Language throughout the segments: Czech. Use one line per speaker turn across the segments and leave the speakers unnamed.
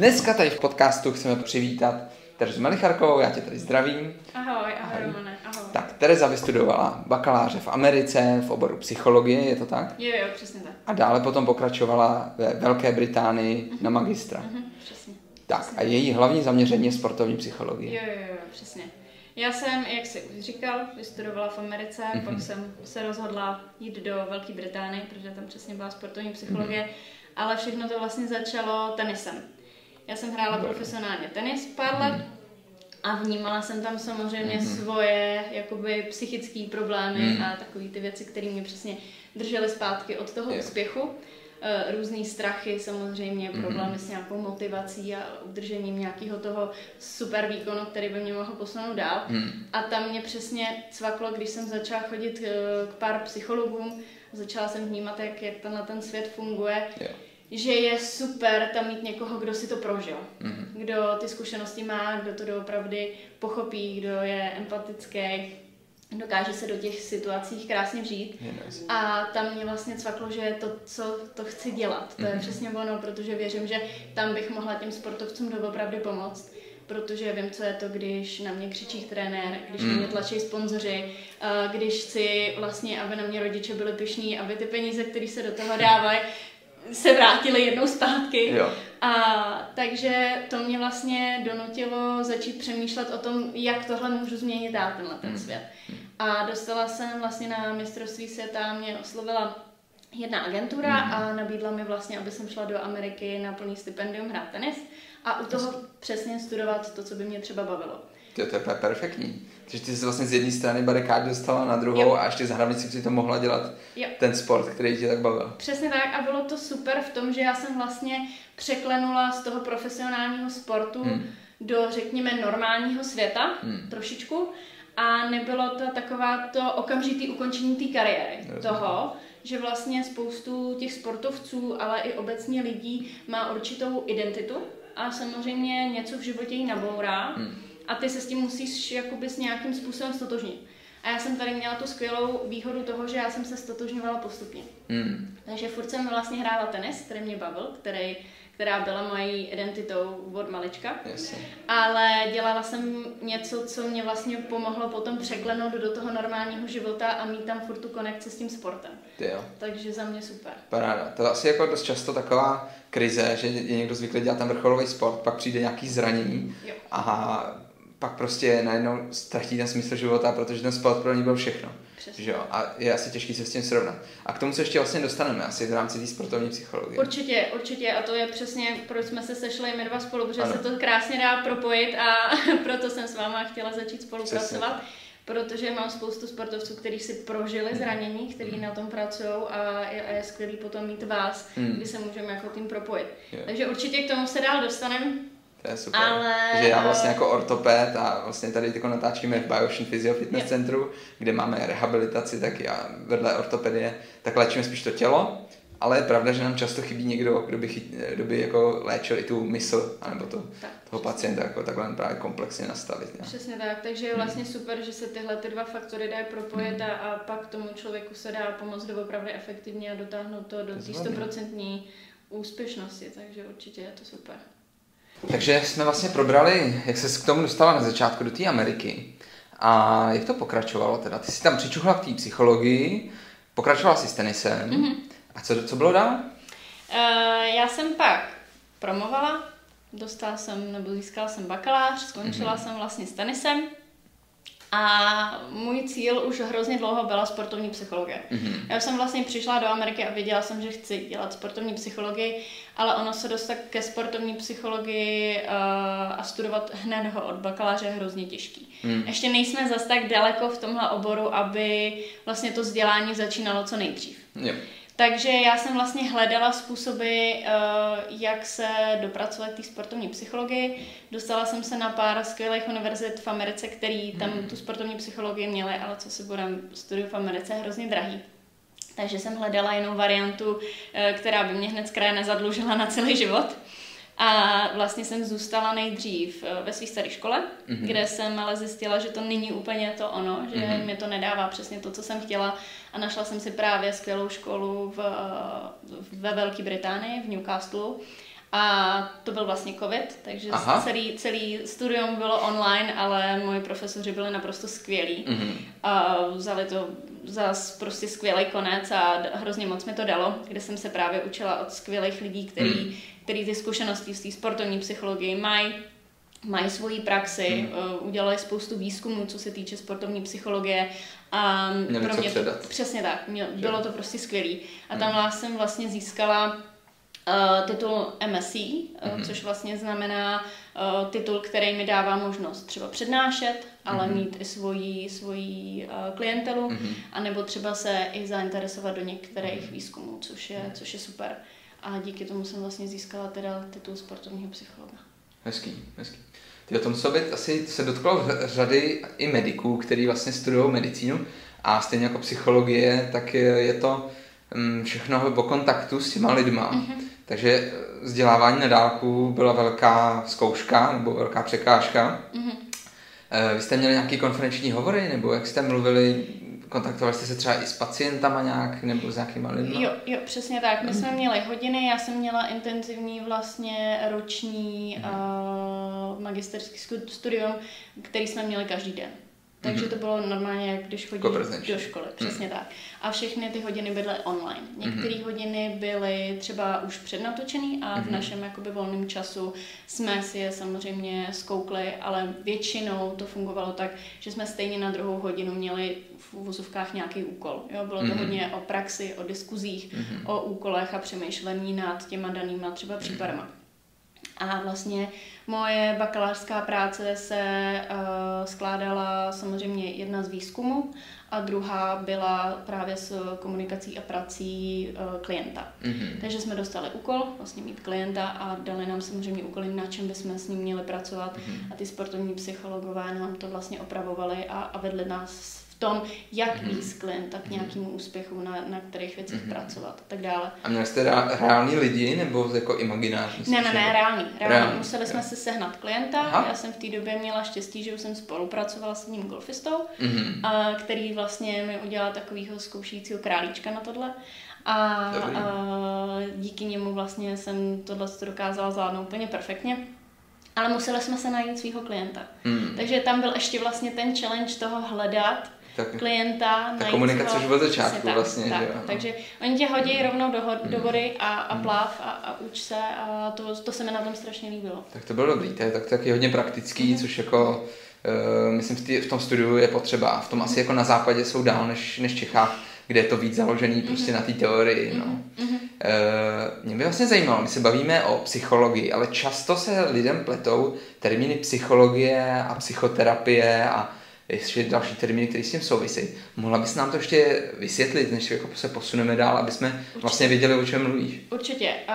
Dneska tady v podcastu chceme přivítat Terezu Melicharkovou, já tě tady zdravím.
Ahoj, ahoj, ahoj. Romane, ahoj.
Tak, Tereza vystudovala bakaláře v Americe v oboru psychologie, je to tak?
Jo, jo, přesně tak.
A dále potom pokračovala ve Velké Británii na magistra.
Mhm, přesně.
Tak, a její hlavní zaměření je sportovní psychologie.
Jo, jo, jo, přesně. Já jsem, jak jsi už říkal, vystudovala v Americe, mm-hmm. pak jsem se rozhodla jít do Velké Británie, protože tam přesně byla sportovní psychologie, mm-hmm. ale všechno to vlastně začalo tenisem. Já jsem hrála profesionálně tenis pár let a vnímala jsem tam samozřejmě
Mhm.
svoje jakoby psychické problémy
Mhm.
a takové ty věci, které mě přesně držely zpátky od toho
Jo.
úspěchu. Eh, Různý strachy, samozřejmě
Mhm.
problémy s nějakou motivací a udržením nějakého toho super výkonu, který by mě mohl posunout dál.
Hmm.
A tam mě přesně cvaklo, když jsem začala chodit eh, k pár psychologům, začala jsem vnímat, jak, jak tenhle ten svět funguje,
Jo.
Že je super tam mít někoho, kdo si to prožil.
Mhm.
Kdo ty zkušenosti má, kdo to doopravdy pochopí, kdo je empatický, dokáže se do těch situací krásně vžít.
Nice.
A tam mě vlastně cvaklo, že je to, co to chci dělat. To je
Mhm.
přesně ono, protože věřím, že tam bych mohla těm sportovcům doopravdy pomoct. Protože vím, co je to, když na mě křičí trenér, když na
Mhm.
mě tlačí sponzoři, a když chci vlastně, aby na mě rodiče byli pišní, aby ty peníze, které se do toho dávají, se vrátily jednou zpátky.
Jo.
A takže to mě vlastně donutilo začít přemýšlet o tom, jak tohle můžu změnit dál tenhle ten
Mm.
svět. A dostala jsem vlastně na mistrovství světa, mě oslovila jedna agentura
Mm.
a nabídla mi vlastně, aby jsem šla do Ameriky na plný stipendium hrát tenis a u toho přesně studovat to, co by mě třeba bavilo.
To, to je perfektní. Takže ty jsi vlastně z jedné strany barikád dostala na druhou
Jo.
a ještě za hranici si to mohla dělat
Jo.
ten sport, který tě tak bavil.
Přesně tak a bylo to super v tom, že já jsem vlastně překlenula z toho profesionálního sportu
Hmm.
do, řekněme, normálního světa
Hmm.
trošičku a nebylo to taková to okamžitý ukončení té kariéry.
Rozumím.
Toho, že vlastně spoustu těch sportovců, ale i obecně lidí má určitou identitu a samozřejmě něco v životě jí nabourá
Hmm.
A ty se s tím musíš jakoby s nějakým způsobem stotožnit. A já jsem tady měla tu skvělou výhodu toho, že já jsem se stotožňovala postupně.
Hmm.
Takže furt jsem vlastně hrála tenis, který mě bavil, který, která byla mojí identitou od malička.
Jasně.
Ale dělala jsem něco, co mě vlastně pomohlo potom překlenout do toho normálního života a mít tam furt tu konekci s tím sportem.
Jo.
Takže za mě super.
Paráda. To je asi jako dost často taková krize, že je někdo zvyklý dělat ten vrcholový sport, pak přijde nějaký zranění
Jo.
a pak prostě najednou ztratí ten smysl života, protože ten sport pro ní byl všechno.
Přesně.
Že jo? A je asi těžký se s tím srovnat. A k tomu se ještě vlastně dostaneme, asi v rámci té sportovní psychologie.
Určitě, určitě a to je přesně, proč jsme se sešli my dva spolu, protože
Ano.
se to krásně dá propojit a proto jsem s váma chtěla začít spolupracovat. Protože mám spoustu sportovců, kteří si prožili zranění, kteří na tom pracují a je, a je skvělý potom mít vás,
Hmm.
kdy se můžeme jako tým propojit.
Jo.
Takže určitě k tomu se dál dostaneme.
To je super.
Ale,
že já vlastně jako ortoped a vlastně tady jako natáčíme v Biotion Physio Fitness
Jo.
Centru, kde máme rehabilitaci taky a vedle ortopedie, tak léčíme spíš to tělo, ale je pravda, že nám často chybí někdo, kdo by, chyt, kdo by jako léčil i tu mysl, anebo to,
Tak,
toho pacienta jako takhle právě komplexně nastavit. Ne?
Přesně tak, takže je vlastně super, že se tyhle ty dva faktory dají propojit a, a pak tomu člověku se dá pomoct doopravdy efektivně a dotáhnout to do té stoprocentní úspěšnosti, takže určitě je to super.
Takže jsme vlastně probrali, jak se k tomu dostala na začátku do té Ameriky a jak to pokračovalo teda. Ty jsi tam přičuchla k té psychologii, pokračovala si s tenisem
Mhm.
a co, co bylo dál?
Uh, já jsem pak promovala, dostala jsem nebo získala jsem bakalář, skončila jsem vlastně s tenisem a můj cíl už hrozně dlouho byla sportovní psychologie.
Mhm.
Já jsem vlastně přišla do Ameriky a věděla jsem, že chci dělat sportovní psychologii, ale ono se dostat ke sportovní psychologii uh, a studovat hned ho od bakaláře je hrozně těžký.
Hmm.
Ještě nejsme zas tak daleko v tomhle oboru, aby vlastně to vzdělání začínalo co nejdřív.
Jo.
Takže já jsem vlastně hledala způsoby, eh, jak se dopracovat k té sportovní psychologii. Dostala jsem se na pár skvělých univerzit v Americe, který tam tu sportovní psychologii měly, ale co si budem, studium v Americe je hrozně drahý. Takže jsem hledala jinou variantu, eh, která by mě hned z kraje nezadlužila na celý život. A vlastně jsem zůstala nejdřív eh, ve své staré škole,
Mhm.
mm-hmm. kde jsem ale zjistila, že to není úplně to ono, že
Mhm.
mm-hmm. mi to nedává přesně to, co jsem chtěla. A našla jsem si právě skvělou školu v, ve Velké Británii, v Newcastle. A to byl vlastně covid, takže celý, celý studium bylo online, ale moji profesoři byli naprosto skvělí. Mm-hmm. A vzali to zas prostě skvělý konec a hrozně moc mi to dalo, kde jsem se právě učila od skvělých lidí, který, mm. Který ty zkušenosti z té sportovní psychologii mají, mají svoji praxi, hmm. uh, udělali spoustu výzkumů, co se týče sportovní psychologie a
Měli pro mě
to, přesně tak, mě, bylo to prostě skvělý. A tam hmm. jsem vlastně získala uh, titul MSc, uh, hmm. což vlastně znamená uh, titul, který mi dává možnost třeba přednášet, ale hmm. mít i svoji, svoji uh, klientelu, hmm. anebo třeba se i zainteresovat do některých hmm. výzkumů, což je, což je super. A díky tomu jsem vlastně získala teda titul sportovního psychologa.
Hezký, hezký. Ty o tom se asi se dotklo řady i mediků, kteří vlastně studují medicínu a stejně jako psychologie, tak je, to mm, všechno o kontaktu s těma lidma. Mm-hmm. Takže eh, vzdělávání na dálku byla velká zkouška nebo velká překážka. Mm-hmm. Vy jste měli nějaký konferenční hovory, nebo jak jste mluvili kontaktovali jste se třeba i s pacientama nějak, nebo s nějakýma lidmi?
Jo, jo, přesně tak. My jsme měli hodiny, já jsem měla intenzivní vlastně roční uh, magisterský studium, který jsme měli každý den. Takže mm-hmm. to bylo normálně, jak když chodíš do školy, přesně mm. tak. A všechny ty hodiny byly online. Některé mm-hmm. hodiny byly třeba už přednatočený a v mm-hmm. našem jakoby volném času jsme si je samozřejmě zkoukli, ale většinou to fungovalo tak, že jsme stejně na druhou hodinu měli v uvozovkách nějaký úkol. Jo? Bylo to mm-hmm. hodně o praxi, o diskuzích, mm-hmm. o úkolech a přemýšlení nad těma danýma třeba případama. A vlastně moje bakalářská práce se uh, skládala samozřejmě jedna z výzkumu a druhá byla právě s komunikací a prací uh, klienta. Mm-hmm. Takže jsme dostali úkol, vlastně mít klienta a dali nám samozřejmě úkoly, na čem bychom s ním měli pracovat mm-hmm. a ty sportovní psychologové nám to vlastně opravovali a, a vedli nás tom, jak mm-hmm. víc klienta k nějakému úspěchu, na, na kterých věcech mm-hmm. pracovat a tak dále.
A měli jste reální lidi nebo jako imaginární?
Ne, ne, ne, reální. reální. reální. Museli jsme si sehnat klienta. Aha. Já jsem v té době měla štěstí, že už jsem spolupracovala s jedním golfistou, mm-hmm. a, který vlastně mi udělal takového zkoušícího králíčka na tohle. A, a díky němu vlastně jsem tohle dokázala zvládnout úplně perfektně ale museli jsme se najít svého klienta. Mm. Takže tam byl ještě vlastně ten challenge toho hledat tak, klienta.
Ta komunikace už od začátku tak, vlastně.
Tak,
že
jo? Takže oni tě hodí rovnou do, do hmm. vody a, a hmm. pláv a, a uč se a to, to se mi na tom strašně líbilo.
Tak to bylo dobrý, to je tak taky hodně praktický, mm. což jako uh, myslím v, tý, v tom studiu je potřeba. V tom asi jako na západě jsou dál než, než Čechách, kde je to víc založený prostě mm. na té teorii. No. Mm. Uh, mě by vlastně zajímalo, my se bavíme o psychologii, ale často se lidem pletou termíny psychologie a psychoterapie a ještě další termíny, které s tím souvisí. Mohla bys nám to ještě vysvětlit, než jako se posuneme dál, aby jsme Určitě. vlastně věděli, o čem mluvíš?
Určitě. Uh,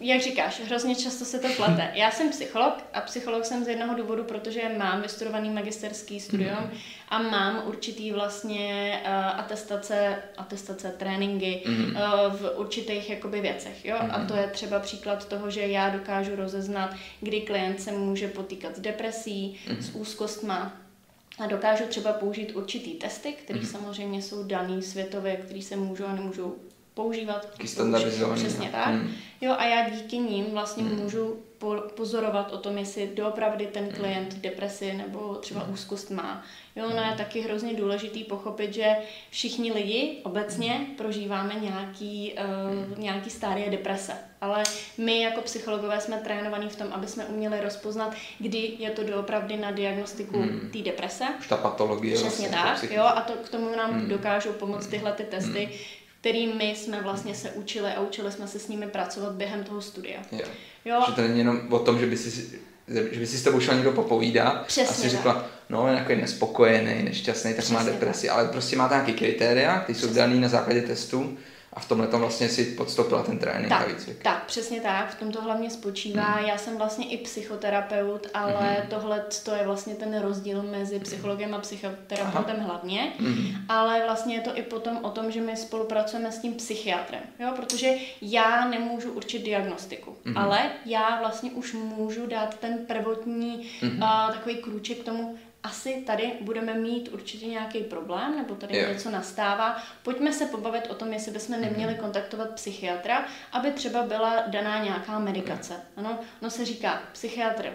jak říkáš, hrozně často se to plete. Já jsem psycholog a psycholog jsem z jednoho důvodu, protože mám vystudovaný magisterský studium mm. a mám určitý vlastně uh, atestace, atestace, tréninky mm. uh, v určitých jakoby věcech. Jo? Mm. A to je třeba příklad toho, že já dokážu rozeznat, kdy klient se může potýkat s depresí, mm. s úzkostma, a dokážu třeba použít určitý testy, které mm. samozřejmě jsou daný světově, které se můžou a nemůžou používat.
standardizovaný.
Přesně tak. Mm. Jo, a já díky nim vlastně mm. můžu pozorovat o tom, jestli doopravdy ten klient depresi nebo třeba úzkost má. Jo, no je taky hrozně důležitý pochopit, že všichni lidi obecně prožíváme nějaký, uh, nějaký stárie deprese. Ale my jako psychologové jsme trénovaní v tom, aby jsme uměli rozpoznat, kdy je to doopravdy na diagnostiku hmm. té deprese.
Už ta patologie.
Přesně vlastně, tak, jo, a to, k tomu nám hmm. dokážou pomoct tyhle ty testy, hmm. kterými jsme vlastně se učili a učili jsme se s nimi pracovat během toho studia.
Jo. Jo. Že to není jenom o tom, že by si že by si s tebou šel někdo popovídat Přesně a si řekla, no, je takový nespokojený, nešťastný, tak Přesně má depresi, tak. ale prostě má nějaký kritéria, ty jsou daný na základě testů a v tomhle tom vlastně si podstoupila ten trénink
tak,
a výcvik.
Tak, přesně tak, v tom to hlavně spočívá. Mm. Já jsem vlastně i psychoterapeut, ale mm. tohle to je vlastně ten rozdíl mezi psychologem a psychoterapeutem Aha. hlavně. Mm. Ale vlastně je to i potom o tom, že my spolupracujeme s tím psychiatrem, jo? protože já nemůžu určit diagnostiku, mm. ale já vlastně už můžu dát ten prvotní mm. uh, takový krůček k tomu, asi tady budeme mít určitě nějaký problém, nebo tady
Jo.
něco nastává. Pojďme se pobavit o tom, jestli bychom neměli kontaktovat psychiatra, aby třeba byla daná nějaká medikace. Ano, no se říká, psychiatr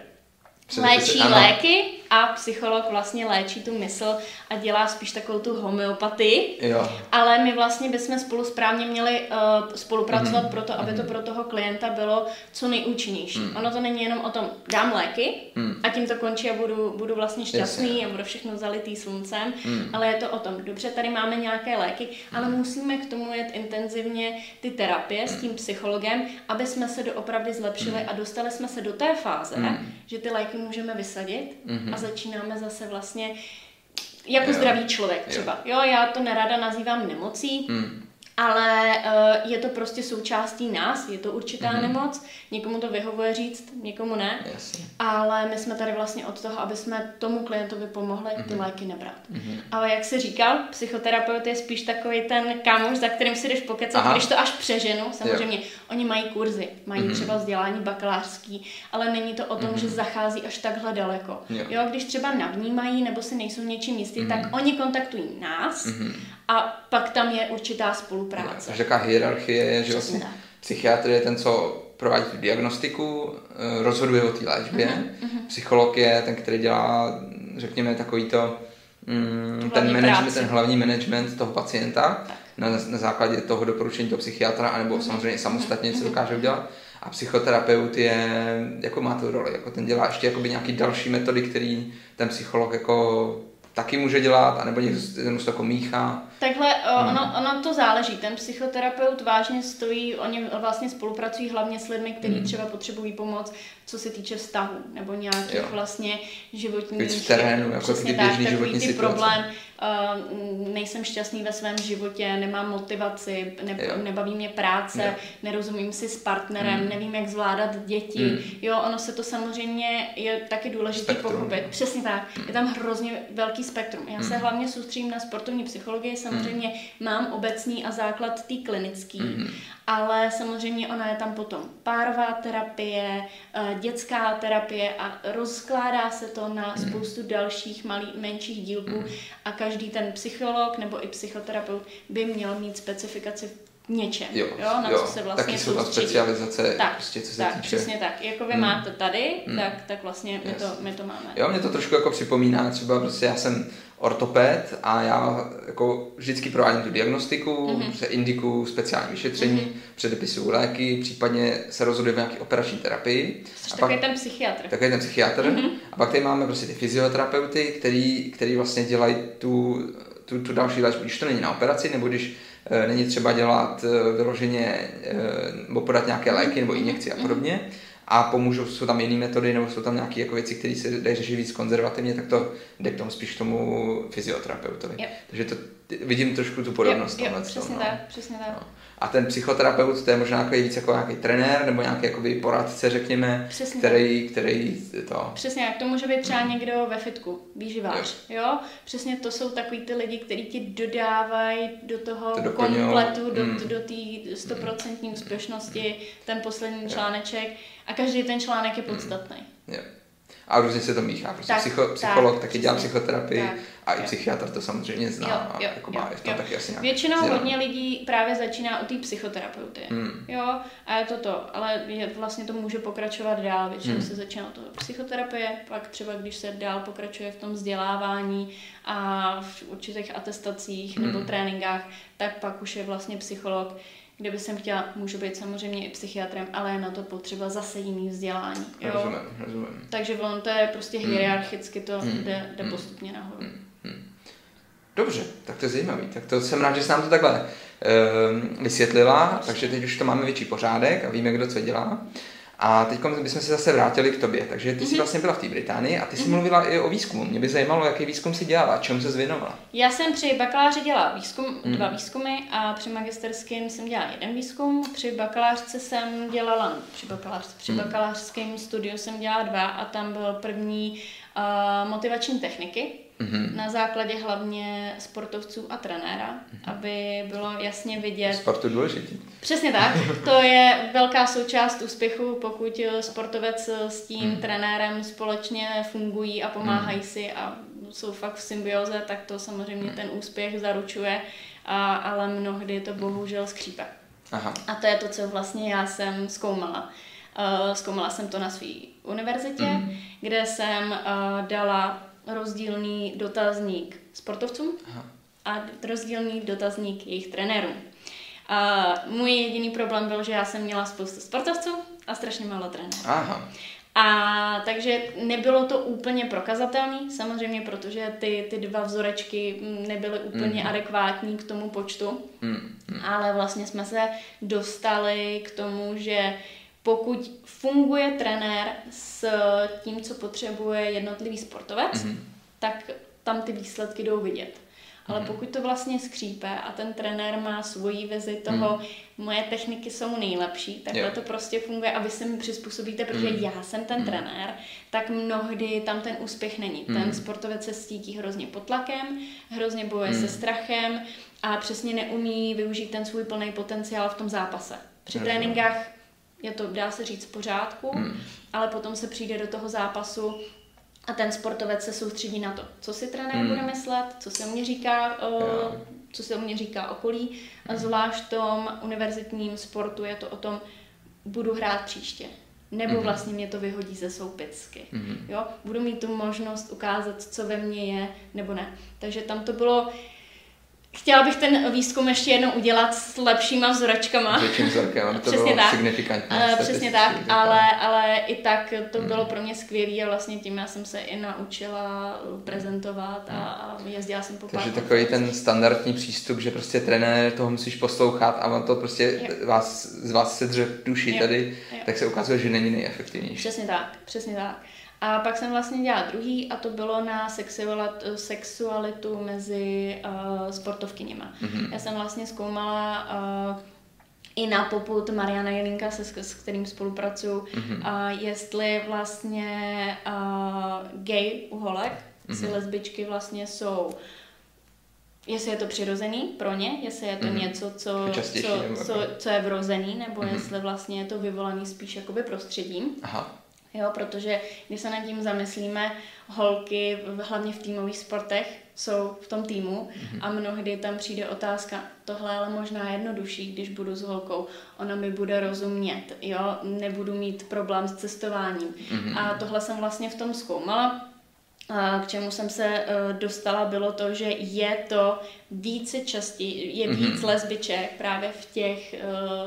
Léčí
ano.
léky a psycholog vlastně léčí tu mysl a dělá spíš takovou tu homeopatii.
Jo.
Ale my vlastně bychom spolu správně měli uh, spolupracovat
Mhm.
proto, aby to pro toho klienta bylo co nejúčinnější. Ono to není jenom o tom, dám léky
Mm.
a tím to končí a budu, budu vlastně šťastný
Jasně.
a budu všechno zalitý sluncem,
Mm.
ale je to o tom, dobře, tady máme nějaké léky, ale musíme k tomu jet intenzivně ty terapie s tím psychologem, aby jsme se doopravdy zlepšili a dostali jsme se do té fáze,
Mm.
že ty léky můžeme vysadit
Mhm.
a začínáme zase vlastně jako
Jo.
zdravý člověk třeba. Jo, já to nerada nazývám nemocí,
Mm.
Ale uh, je to prostě součástí nás, je to určitá
Mhm.
nemoc, někomu to vyhovuje říct, někomu ne,
Jasně.
ale my jsme tady vlastně od toho, aby jsme tomu klientovi pomohli ty
Mhm.
léky nebrat.
Mhm.
Ale jak se říkal, psychoterapeut je spíš takový ten kámoš, za kterým si jdeš pokecat,
Aha.
když to až přeženu. Samozřejmě, oni mají kurzy, mají
Mhm.
třeba vzdělání bakalářský, ale není to o tom,
Mhm.
že zachází až takhle daleko.
Jo.
Jo, když třeba navnímají nebo si nejsou něčím jistý,
Mhm.
tak oni kontaktují nás
Mhm.
A pak tam je určitá spolupráce.
Takže jaká hierarchie je, že vlastně psychiatr je ten, co provádí tu diagnostiku, eh, rozhoduje o té léčbě,
Mhm,
psycholog je ten, který dělá, řekněme, takový to, mm, ten, management,
práci.
ten hlavní management toho pacienta
Tak.
na, na základě toho doporučení toho psychiatra, anebo
Mhm.
samozřejmě samostatně, co
Mhm.
dokáže udělat. A psychoterapeut je, jako má tu roli, jako ten dělá ještě jakoby nějaký další metody, který ten psycholog jako taky může dělat, anebo někdo ten to jako míchá.
Takhle o,
Hmm.
ono, ono to záleží. Ten psychoterapeut vážně stojí, oni vlastně spolupracují hlavně s lidmi, kteří
Hmm.
třeba potřebují pomoc, co se týče vztahu nebo nějakých
Jo.
vlastně životních...
Víc v terénu, jako
přesně
ty
tak,
běžný životní
ty
situace.
problém, uh, nejsem šťastný ve svém životě, nemám motivaci, ne,
Jo.
nebaví mě práce,
Jo.
nerozumím si s partnerem,
Hmm.
nevím, jak zvládat děti.
Hmm.
Jo, ono se to samozřejmě je taky důležité pochopit. Přesně tak. Je tam hrozně velký spektrum. Já se
Hmm.
hlavně soustředím na sportovní psychologii, samozřejmě mám obecný a základ tý klinický,
Mhm.
ale samozřejmě ona je tam potom párová terapie, eh, dětská terapie a rozkládá se to na
Mhm.
spoustu dalších malý, menších dílků a každý ten psycholog nebo i psychoterapeut by měl mít specifikaci v něčem,
Jo,
jo, na
jo.
co se vlastně
taky jsou tam
soustředí.
specializace,
Tak,
prostě, co se
tak,
týče.
přesně tak. Jako vy
Hmm.
máte tady,
Hmm.
tak, tak vlastně my to, my to máme.
Jo, mě to trošku jako připomíná, třeba prostě já jsem ortoped a já jako vždycky provádím tu diagnostiku,
Mhm.
mm-hmm. se indikuju speciální vyšetření,
Mhm.
mm-hmm. předepisuju léky, případně se rozhoduji v nějaké operační terapii.
Jsi
a pak,
ten psychiatr.
takový ten psychiatr.
Mhm.
A pak tady máme prostě ty fyzioterapeuty, který, který vlastně dělají tu, tu, tu další léčbu, když to není na operaci, nebo když e, není třeba dělat e, vyloženě e, nebo podat nějaké léky nebo injekci a
Mhm.
podobně. A pomůžou, jsou tam jiné metody, nebo jsou tam nějaké jako věci, které se dají řešit víc konzervativně, tak to jde k tomu spíš k tomu fyzioterapeutovi.
Jo.
Takže to, vidím trošku tu podobnost.
jo, jo,
tomhle v tom,
přesně
no.
tak, přesně tak.
No. A ten psychoterapeut, to je možná jako víc jako nějaký trenér, nebo nějaký jakoby poradce, řekněme,
Přesně
který, který to...
Přesně, jak to může být třeba někdo ve fitku, výživář, jo. Přesně to jsou takový ty lidi, kteří ti dodávají do toho
To
kompletu, do,
Mm.
do té stoprocentní úspěšnosti ten poslední článeček a každý ten článek je podstatný.
Jo. A různě se to míchá. Prostě
Tak,
psycho,
tak,
psycholog taky dělá
přesně.
psychoterapii
Tak,
a i
jo.
psychiatr to samozřejmě zná.
Jo,
a
jo,
jako
jo,
má
jo.
taky asi nějak
Většinou
vzdělaný.
hodně lidí právě začíná u té psychoterapeuty.
Hmm.
Jo, a je to to, ale je, vlastně to může pokračovat dál. Většinou
Hmm.
se začíná od toho psychoterapie, pak třeba když se dál pokračuje v tom vzdělávání a v určitých atestacích
Hmm.
nebo tréninkách, tak pak už je vlastně psycholog. Kdyby jsem chtěla, můžu být samozřejmě i psychiatrem, ale je na to potřeba zase jiný vzdělání. Jo?
Rozumím, rozumím.
Takže on to je prostě
Hmm.
hierarchicky to
Hmm.
jde, jde
Hmm.
postupně nahoru.
Dobře, tak to je zajímavý. Tak to jsem rád, že jsi nám to takhle um, vysvětlila, takže teď už to máme větší pořádek a víme, kdo co dělá. A teď bychom se zase vrátili k tobě. Takže ty jsi
Mhm.
vlastně byla v té Británii a ty jsi mluvila i o výzkumu. Mě by zajímalo, jaký výzkum si dělala, čemu se zvěnovala.
Já jsem při bakaláři dělala výzkum,
Hmm.
dva výzkumy a při magisterském jsem dělala jeden výzkum. Při bakalářce jsem dělala, no, při, bakalář, při
Hmm.
bakalářském studiu jsem dělala dva a tam byl první uh, motivační techniky
Mhm.
na základě hlavně sportovců a trenéra, aby bylo jasně vidět,
Sportu důležitý.
Přesně tak. To je velká součást úspěchu, pokud eh, sportovec eh, s tím
Hmm.
trenérem společně fungují a pomáhají si a jsou fakt v symbioze, tak to samozřejmě ten úspěch zaručuje, a, ale mnohdy to bohužel skřípe. Aha. A to je to, co vlastně já jsem zkoumala. Uh, zkoumala jsem to na své univerzitě, mm. kde jsem uh, dala rozdílný dotazník sportovcům Aha. a rozdílný dotazník jejich trenérům. A můj jediný problém byl, že já jsem měla spoustu sportovců a strašně málo trenérů. Aha. A takže nebylo to úplně prokazatelné, samozřejmě, protože ty, ty dva vzorečky nebyly úplně mm. adekvátní k tomu počtu, mm. ale vlastně jsme se dostali k tomu, že pokud funguje trenér s tím, co potřebuje jednotlivý sportovec, mm. tak tam ty výsledky jdou vidět. Ale mhm. pokud to vlastně skřípe a ten trenér má svoji vizi toho, mm. moje techniky jsou nejlepší, takhle jo. to prostě funguje a vy se mi přizpůsobíte, protože mm. já jsem ten mm. trenér, tak mnohdy tam ten úspěch není. Mm. Ten mhm. sportovec se stítí hrozně pod tlakem, hrozně boje mm. se strachem a přesně neumí využít ten svůj plný potenciál v tom zápase. Při tréninkách je to, dá se říct, v pořádku, mm. ale potom se přijde do toho zápasu a ten sportovec se soustředí na to, co si trenér mm. bude myslet, co se o mě říká, uh, co se o mě říká okolí. A zvlášť v tom univerzitním sportu je to o tom, budu hrát příště. Nebo mm. vlastně mě to vyhodí ze soupicky. Mm. Jo? Budu mít tu možnost ukázat, co ve mně je, nebo ne. Takže tam to bylo Chtěla bych ten výzkum ještě jednou udělat s lepšíma vzorečkama.
Větším vzorkem, to přesně bylo tak. signifikantní.
Uh, přesně tak, ale, ale i tak to bylo hmm. pro mě skvělé a vlastně tím já jsem se i naučila prezentovat a, a jezdila jsem po
Takže takový ten standardní přístup, že prostě trenér toho musíš poslouchat a on to prostě vás, z vás se dře duši jo. tady, jo. tak se ukazuje, že není nejefektivnější.
Přesně tak, přesně tak. A pak jsem vlastně dělala druhý a to bylo na sexualitu mezi uh, sportovkyněma. Mm-hmm. Já jsem vlastně zkoumala uh, i na poput Mariana Jelinka, se, s kterým spolupracuju, mm-hmm. uh, jestli vlastně uh, gay uholek, mm-hmm. si lesbičky vlastně jsou jestli je to přirozený pro ně, jestli je to mm-hmm. něco, co, co, co, co je vrozený, nebo mm-hmm. jestli vlastně je to vyvolaný spíš jakoby prostředím. Aha. Jo, protože když se nad tím zamyslíme, holky, hlavně v týmových sportech, jsou v tom týmu mm-hmm. a mnohdy tam přijde otázka, tohle ale možná jednodušší, když budu s holkou, ona mi bude rozumět, jo, nebudu mít problém s cestováním. Mm-hmm. A tohle jsem vlastně v tom zkoumala. A k čemu jsem se uh, dostala, bylo to, že je to více častí, je víc mm-hmm. lesbiček právě v těch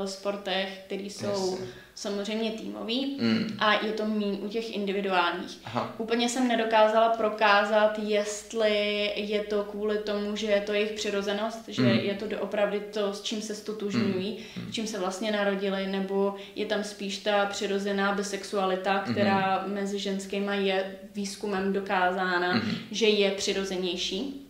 uh, sportech, které jsou yes samozřejmě týmový mm. a je to méně u těch individuálních. Aha. Úplně jsem nedokázala prokázat, jestli je to kvůli tomu, že je to jejich přirozenost, že mm. je to opravdu to, s čím se stotužňují, mm. s čím se vlastně narodili, nebo je tam spíš ta přirozená bisexualita, která mm. mezi ženskýma je výzkumem dokázána, mm. že je přirozenější.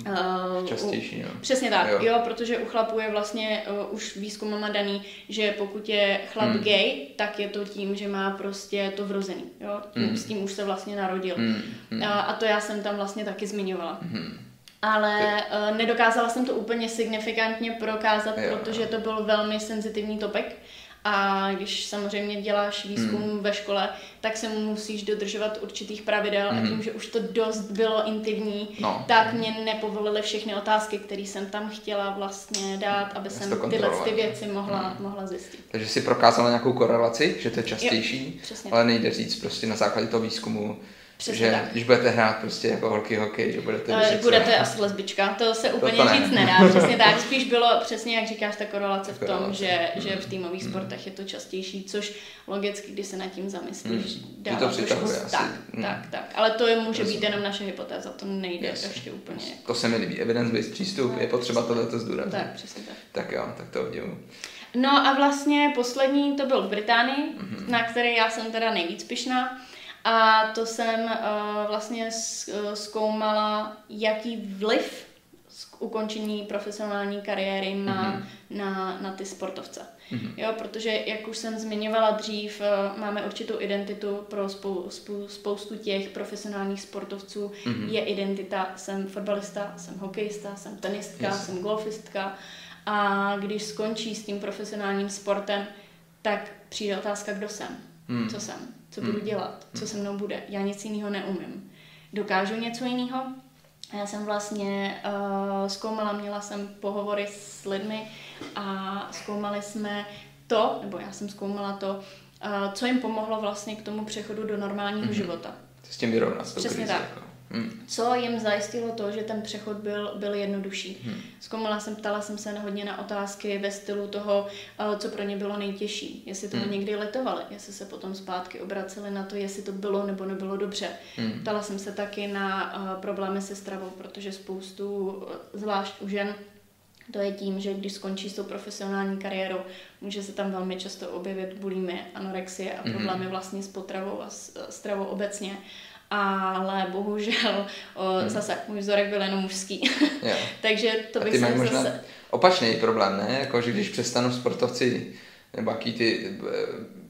Uh, Častější, jo.
Přesně tak, jo. jo, protože u chlapů je vlastně uh, už výzkumama daný, že pokud je chlap hmm. gay, tak je to tím, že má prostě to vrozený, jo, tím, hmm. s tím už se vlastně narodil. Hmm. Hmm. A, a to já jsem tam vlastně taky zmiňovala. Hmm. Ale uh, nedokázala jsem to úplně signifikantně prokázat, jo. protože to byl velmi senzitivní topik. A když samozřejmě děláš výzkum mm. ve škole, tak se musíš dodržovat určitých pravidel mm. a hmm. tím, že už to dost bylo intimní, no. tak mě nepovolili všechny otázky, které jsem tam chtěla vlastně dát, aby jsem tyhle ty věci mohla, mm. mohla zjistit.
Takže si prokázala nějakou korelaci, že to je častější, jo, ale nejde říct prostě na základě toho výzkumu, Přesně že tak. když budete hrát prostě jako holky hokej, že budete
Ale budete asi lesbička, to se úplně to, to říct ne. nedá. Přesně tak, spíš bylo přesně, jak říkáš, ta korelace v tom, že, že v týmových hmm. sportech je to častější, což logicky, když se nad tím zamyslíš, hmm. dává to trošku tak, hmm. tak, tak. Ale to je, může Rozumím. být jenom naše hypotéza, to nejde yes. ještě úplně.
To se mi líbí, evidence-based přístup, no. je potřeba tohle zdůraznit.
Tak, přesně tak.
Tak jo, tak to udělám.
No a vlastně poslední to byl v Británii, mm-hmm. na který já jsem teda nejvíc pišná. A to jsem uh, vlastně eh, zkoumala, jaký vliv ukončení profesionální kariéry má mm-hmm. na, na ty sportovce. Mm-hmm. Jo, protože, jak už jsem zmiňovala dřív, uh, máme určitou identitu pro spou, spou, spoustu těch profesionálních sportovců. Mm-hmm. Je identita, jsem fotbalista, jsem hokejista, jsem tenistka, yes. jsem golfistka. A když skončí s tím profesionálním sportem, tak přijde otázka, kdo jsem, mm. co jsem co budu hmm. dělat, co se mnou bude. Já nic jiného neumím. Dokážu něco jiného? Já jsem vlastně uh, zkoumala, měla jsem pohovory s lidmi a zkoumali jsme to, nebo já jsem zkoumala to, uh, co jim pomohlo vlastně k tomu přechodu do normálního mm-hmm. života.
S tím vyrovnat.
Přesně tak. Jako. Hmm. Co jim zajistilo to, že ten přechod byl, byl jednodušší. Hmm. Zkoumala jsem, ptala jsem se hodně na otázky ve stylu toho, eh, co pro ně bylo nejtěžší. Jestli toho hmm. někdy letovali, jestli se potom zpátky obraceli na to, jestli to bylo nebo nebylo dobře. Hmm. Ptala jsem se taky na uh, problémy se stravou, protože spoustu, eh, zvlášť u žen, to je tím, že když skončí s tou profesionální kariérou, může se tam velmi často objevit bulimie, anorexie a hmm. problémy vlastně s potravou a s stravou obecně ale bohužel o, hmm. zase můj vzorek byl jenom mužský. Takže to bych
si možná zase... opačný problém, ne? Jako, že když přestanu sportovci nebo jaký ty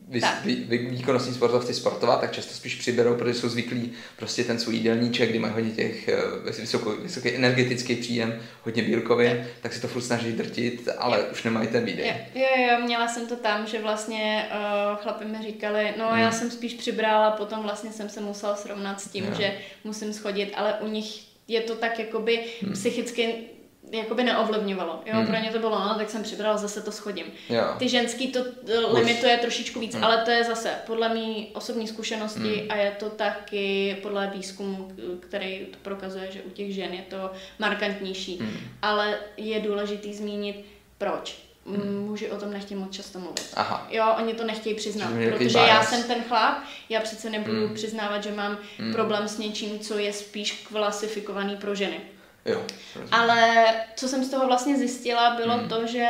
vy, vy, vy, výkonnostní sportovci sportovat, tak často spíš přiberou, protože jsou zvyklí prostě ten svůj jídelníček, kdy mají hodně těch eh, vysoký, vysoký energetický příjem, hodně bílkovin, tak si to furt snaží drtit, ale už nemají ten výdej.
Jo, jo, jo, měla jsem to tam, že vlastně uh, chlapi mi říkali, no hmm. já jsem spíš přibrala, potom vlastně jsem se musela srovnat s tím, jo. že musím schodit, ale u nich je to tak jakoby hmm. psychicky jakoby neovlivňovalo. Jo? Hmm. Pro ně to bylo, no, tak jsem přibral, zase to schodím. Jo. Ty ženský to uh, limituje trošičku víc, hmm. ale to je zase podle mý osobní zkušenosti hmm. a je to taky podle výzkumu, který to prokazuje, že u těch žen je to markantnější. Hmm. Ale je důležitý zmínit, proč. Hmm. Muži o tom nechtějí moc často mluvit. Aha. Jo, oni to nechtějí přiznat, protože já jsem ten chlap, já přece nebudu hmm. přiznávat, že mám hmm. problém s něčím, co je spíš klasifikovaný pro ženy.
Jo,
Ale co jsem z toho vlastně zjistila, bylo hmm. to, že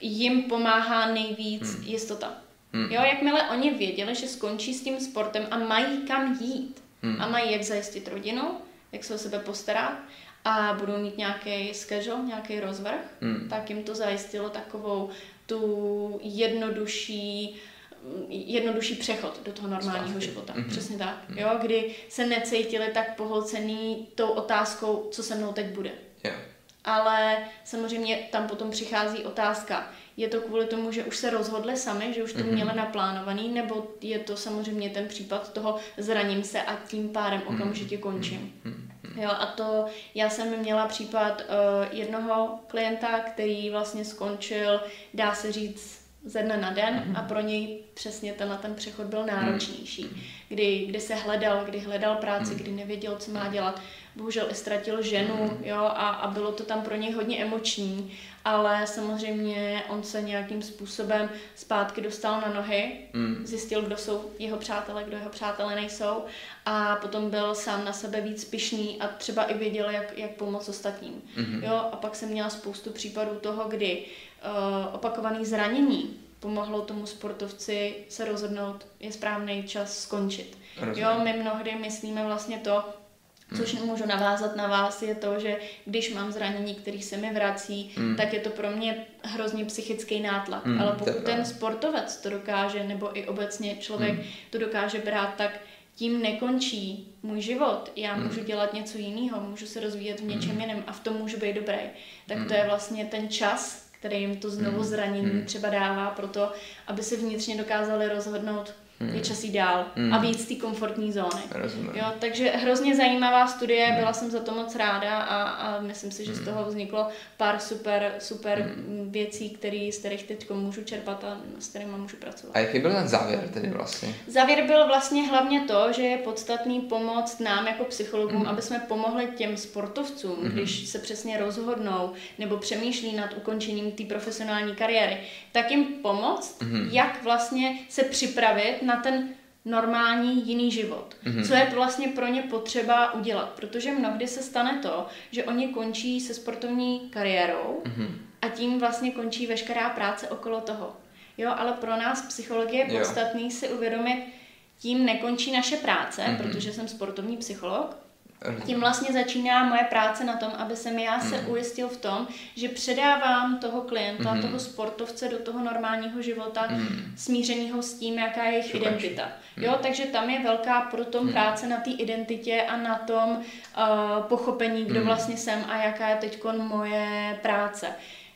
jim pomáhá nejvíc hmm. jistota. Hmm. Jo, jakmile oni věděli, že skončí s tím sportem a mají kam jít hmm. a mají jak zajistit rodinu, jak se o sebe postarat a budou mít nějaký schedule, nějaký rozvrh, hmm. tak jim to zajistilo takovou tu jednodušší jednodušší přechod do toho normálního Zpátky. života. Mm-hmm. Přesně tak. Mm-hmm. Jo, kdy se necítili tak pohlcený tou otázkou, co se mnou teď bude.
Yeah.
Ale samozřejmě tam potom přichází otázka, je to kvůli tomu, že už se rozhodli sami, že už to mm-hmm. měli naplánovaný, nebo je to samozřejmě ten případ toho zraním se a tím pádem mhm. okamžitě končím. Mm-hmm. Jo, a to já jsem měla případ uh, jednoho klienta, který vlastně skončil, dá se říct, ze dne na den mm-hmm. a pro něj přesně tenhle ten přechod byl náročnější. Mm-hmm. Kdy, kdy se hledal, kdy hledal práci, mm-hmm. kdy nevěděl, co má dělat. Bohužel i ztratil ženu jo, a, a bylo to tam pro něj hodně emoční, ale samozřejmě on se nějakým způsobem zpátky dostal na nohy, zjistil, kdo jsou jeho přátelé, kdo jeho přátelé nejsou a potom byl sám na sebe víc pišný a třeba i věděl, jak, jak pomoct ostatním. Jo, a pak jsem měla spoustu případů toho, kdy uh, opakované zranění pomohlo tomu sportovci se rozhodnout, je správný čas skončit. Rozumím. Jo, my mnohdy myslíme vlastně to, což mm. můžu navázat na vás, je to, že když mám zranění, který se mi vrací, mm. tak je to pro mě hrozně psychický nátlak. Mm, Ale pokud ten sportovec to dokáže, nebo i obecně člověk mm. to dokáže brát, tak tím nekončí můj život. Já mm. můžu dělat něco jiného, můžu se rozvíjet v něčem mm. jiném a v tom můžu být dobrý. Tak mm. to je vlastně ten čas, který jim to znovu hmm. zranění hmm. třeba dává pro to, aby se vnitřně dokázali rozhodnout, hmm. je čas jít dál hmm. a víc z té komfortní zóny. Jo, takže hrozně zajímavá studie, hmm. byla jsem za to moc ráda a, a myslím si, že hmm. z toho vzniklo pár super, super hmm. věcí, který, z kterých teď můžu čerpat a s kterými můžu pracovat.
A jaký byl ten závěr tedy vlastně?
Závěr byl vlastně hlavně to, že je podstatný pomoct nám jako psychologům, hmm. aby jsme pomohli těm sportovcům, hmm. když se přesně rozhodnou nebo přemýšlí nad ukončením té profesionální kariéry, tak jim pomoct, hmm. jak vlastně se připravit na ten normální jiný život. Mm-hmm. Co je to vlastně pro ně potřeba udělat. Protože mnohdy se stane to, že oni končí se sportovní kariérou mm-hmm. a tím vlastně končí veškerá práce okolo toho. Jo, ale pro nás psychologie je podstatný si uvědomit, tím nekončí naše práce, mm-hmm. protože jsem sportovní psycholog, tím vlastně začíná moje práce na tom, aby jsem já se mm. ujistil v tom, že předávám toho klienta, mm. toho sportovce do toho normálního života, mm. smířeného s tím, jaká je jejich identita. Mm. Jo, takže tam je velká proto mm. práce na té identitě a na tom uh, pochopení, kdo mm. vlastně jsem a jaká je teď moje práce.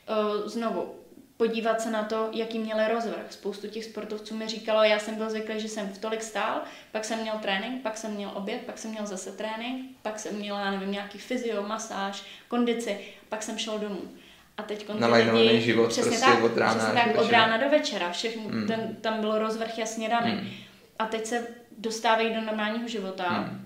Uh, znovu, podívat se na to, jaký měli rozvrh. Spoustu těch sportovců mi říkalo, já jsem byl zvyklý, že jsem v tolik stál, pak jsem měl trénink, pak jsem měl oběd, pak jsem měl zase trénink, pak jsem měla, já nevím, nějaký fyzio, masáž, kondici, pak jsem šel domů. A teď
lidi, život přesně prostě
tak,
od rána,
přesně tak, od rána do večera, všechno, mm. ten, tam bylo rozvrh jasně daný. Mm. A teď se dostávají do normálního života mm.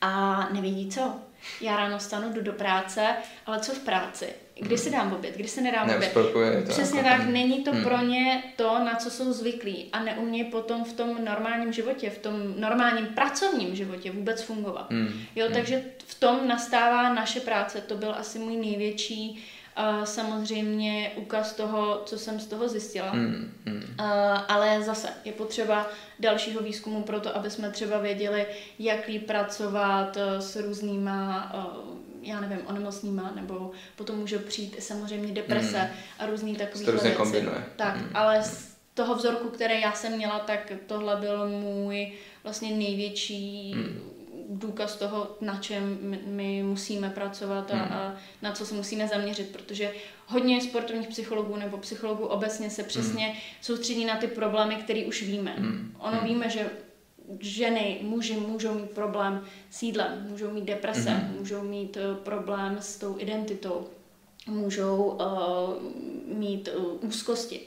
a nevidí co. Já ráno stanu, jdu do práce, ale co v práci? Kdy si dám oběd, kdy si nedám oběd.
To
Přesně jako tak, ten... není to hmm. pro ně to, na co jsou zvyklí a neumějí potom v tom normálním životě, v tom normálním pracovním životě vůbec fungovat. Hmm. Jo, hmm. takže v tom nastává naše práce, to byl asi můj největší uh, samozřejmě ukaz toho, co jsem z toho zjistila. Hmm. Hmm. Uh, ale zase je potřeba dalšího výzkumu pro to, aby jsme třeba věděli, jak líp pracovat uh, s různýma uh, já nevím, onemocníma, nebo potom může přijít samozřejmě deprese mm. a různý takový věci.
kombinuje.
Tak, mm. ale z toho vzorku, který já jsem měla, tak tohle byl můj vlastně největší mm. Důkaz toho, na čem my musíme pracovat a, mm. a na co se musíme zaměřit, protože hodně sportovních psychologů nebo psychologů obecně se přesně mm. soustředí na ty problémy, které už víme. Mm. Ono mm. víme, že ženy, muži můžou mít problém s jídlem, můžou mít deprese, můžou mít uh, problém s tou identitou, můžou uh, mít uh, úzkosti.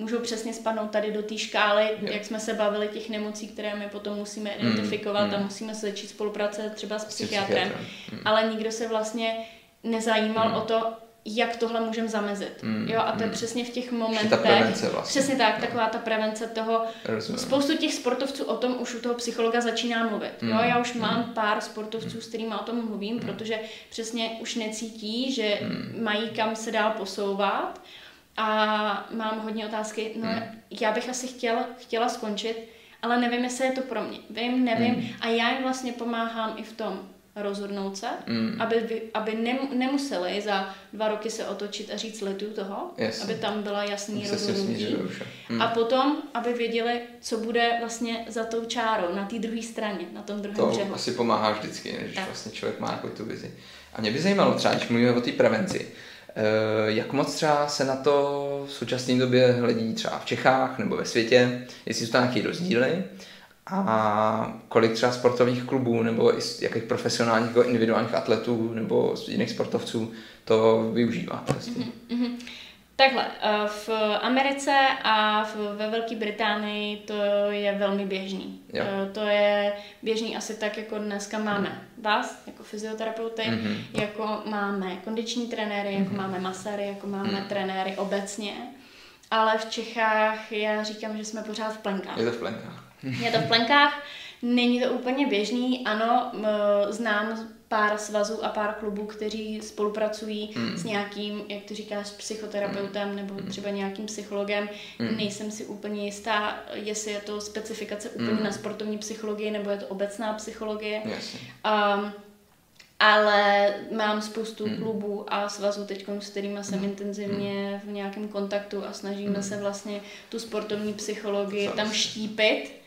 Můžou přesně spadnout tady do té škály, yep. jak jsme se bavili, těch nemocí, které my potom musíme mhm. identifikovat mm, mm. a musíme se začít spolupracovat třeba s psychiatrem. Mm. Ale nikdo se vlastně nezajímal mm. o to, jak tohle můžeme zamezit. Mm, jo, a to mm. je přesně v těch momentech. Ta
prevence vlastně.
Přesně tak, no. taková ta prevence toho.
Rozumím.
Spoustu těch sportovců o tom už u toho psychologa začíná mluvit. Mm, jo, já už mm, mám pár sportovců, mm. s kterými o tom mluvím, mm. protože přesně už necítí, že mm. mají kam se dál posouvat. A mám hodně otázky. No, mm. já bych asi chtěla, chtěla skončit, ale nevím, jestli je to pro mě. Vím, nevím. Mm. A já jim vlastně pomáhám i v tom rozhodnout se, mm. aby, aby ne, nemuseli za dva roky se otočit a říct letu toho,
yes.
aby tam byla jasný rozhodnutí. Mm. A potom, aby věděli, co bude vlastně za tou čárou, na té druhé straně, na tom druhém
to
břehu.
asi pomáhá vždycky, když tak. vlastně člověk má jako tu vizi. A mě by zajímalo třeba, když mluvíme o té prevenci, jak moc třeba se na to v současné době hledí třeba v Čechách nebo ve světě, jestli jsou tam nějaké rozdíly a kolik třeba sportovních klubů nebo jakých profesionálních jako individuálních atletů nebo jiných sportovců to využívá. Mm-hmm.
Takhle, eh, v Americe a v, ve Velké Británii to je velmi běžný. Jo. Eh, to je běžný asi tak, jako dneska máme vás, jako fyzioterapeuty, mm-hmm. jako máme kondiční trenéry, jako mm-hmm. máme maséry, jako máme mm-hmm. trenéry obecně. Ale v Čechách já říkám, že jsme pořád v plenkách.
Je to v plenkách.
Je to v plenkách, není to úplně běžný, ano, znám pár svazů a pár klubů, kteří spolupracují mm. s nějakým, jak to říkáš, psychoterapeutem nebo mm. třeba nějakým psychologem. Mm. Nejsem si úplně jistá, jestli je to specifikace úplně mm. na sportovní psychologii nebo je to obecná psychologie.
Yes.
Um, ale mám spoustu mm. klubů a svazů teď, s kterými jsem mm. intenzivně v nějakém kontaktu a snažíme mm. se vlastně tu sportovní psychologii Zas. tam štípit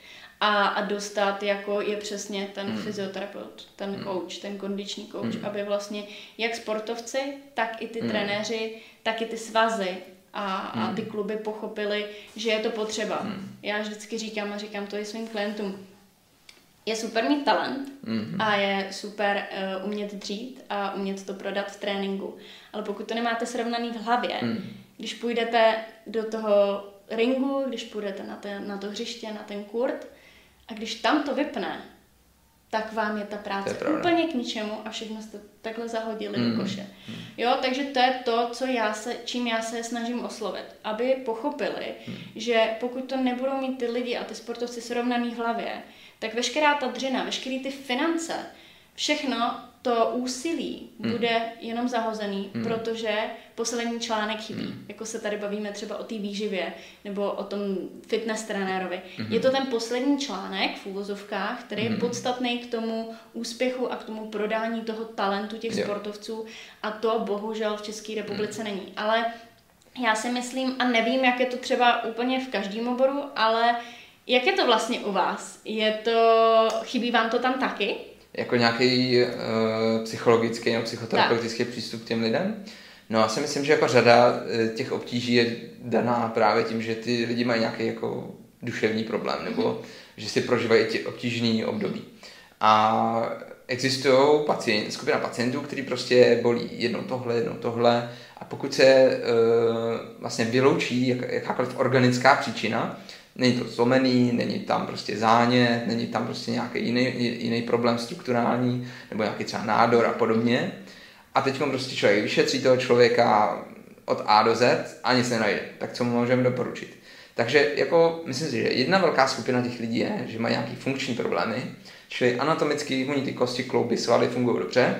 a, a dostat, jako je přesně ten hmm. fyzioterapeut, ten hmm. coach, ten kondiční coach, hmm. aby vlastně jak sportovci, tak i ty hmm. trenéři, tak i ty svazy a, hmm. a ty kluby pochopili, že je to potřeba. Hmm. Já vždycky říkám a říkám to i svým klientům, je super mít talent mm-hmm. a je super uh, umět dřít a umět to prodat v tréninku. Ale pokud to nemáte srovnaný v hlavě, mm. když půjdete do toho ringu, když půjdete na, ten, na to hřiště, na ten kurt, a když tam to vypne, tak vám je ta práce je úplně k ničemu a všechno jste takhle zahodili mm. do koše. Mm. Jo, takže to je to, co já se, čím já se snažím oslovit. Aby pochopili, mm. že pokud to nebudou mít ty lidi a ty sportovci srovnaný v hlavě, tak veškerá ta dřina, veškeré ty finance, všechno to úsilí mm. bude jenom zahozený, mm. protože poslední článek chybí. Mm. Jako se tady bavíme třeba o té výživě nebo o tom fitness trenérovi. Mm. Je to ten poslední článek v úvozovkách, který mm. je hmm. podstatný k tomu úspěchu a k tomu prodání toho talentu těch yeah. sportovců a to bohužel v České republice mm. není. Ale já si myslím, a nevím, jak je to třeba úplně v každém oboru, ale jak je to vlastně u vás? Je to, chybí vám to tam taky?
Jako nějaký uh, psychologický nebo psychoterapeutický tak. přístup k těm lidem. No já si myslím, že jako řada eh, těch obtíží je daná právě tím, že ty lidi mají nějaký jako duševní problém, nebo mm-hmm. že si prožívají ti obtížný období. A existují pacient, skupina pacientů, který prostě bolí jednou tohle, jednou tohle a pokud se e, vlastně vyloučí jak, jakákoliv organická příčina, není to zlomený, není tam prostě zánět, není tam prostě nějaký jiný, jiný problém strukturální nebo nějaký třeba nádor a podobně, a teď prostě člověk vyšetří toho člověka od A do Z a nic nenajde. Tak co mu můžeme doporučit? Takže jako myslím si, že jedna velká skupina těch lidí je, že mají nějaké funkční problémy, čili anatomicky oni ty kosti, klouby, svaly fungují dobře,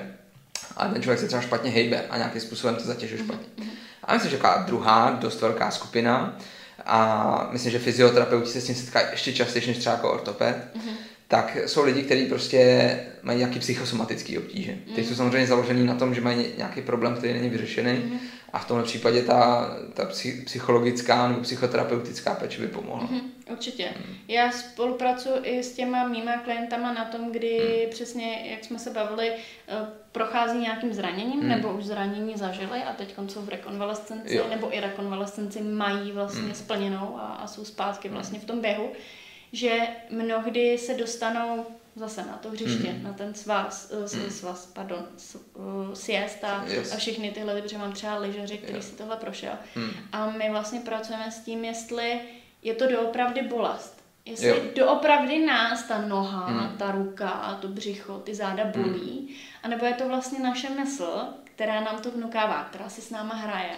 a ten člověk se třeba špatně hejbe a nějakým způsobem to zatěžuje špatně. A myslím, že taková druhá, dost velká skupina, a myslím, že fyzioterapeuti se s tím setkají ještě častěji než třeba jako ortoped, mm-hmm tak jsou lidi, kteří prostě mají nějaký psychosomatický obtíže. Mm. Ty jsou samozřejmě založený na tom, že mají nějaký problém, který není vyřešený mm. A v tomhle případě ta, ta psychologická nebo psychoterapeutická péče by pomohla. Mm.
Určitě. Mm. Já spolupracuji i s těma mýma klientama na tom, kdy mm. přesně, jak jsme se bavili, eh, prochází nějakým zraněním mm. nebo už zranění zažili a teď jsou v rekonvalescenci jo. nebo i rekonvalescenci mají vlastně mm. splněnou a, a jsou zpátky vlastně v tom běhu že mnohdy se dostanou zase na to hřiště, mm. na ten svaz, mm. svaz pardon, uh, siest a, yes. a všechny tyhle, protože mám třeba lyžaři, který yeah. si tohle prošel. Mm. A my vlastně pracujeme s tím, jestli je to doopravdy bolest. Jestli jo. doopravdy nás ta noha, mm. ta ruka, a to břicho, ty záda bolí, mm. anebo je to vlastně naše mysl, která nám to vnukává, která si s náma hraje.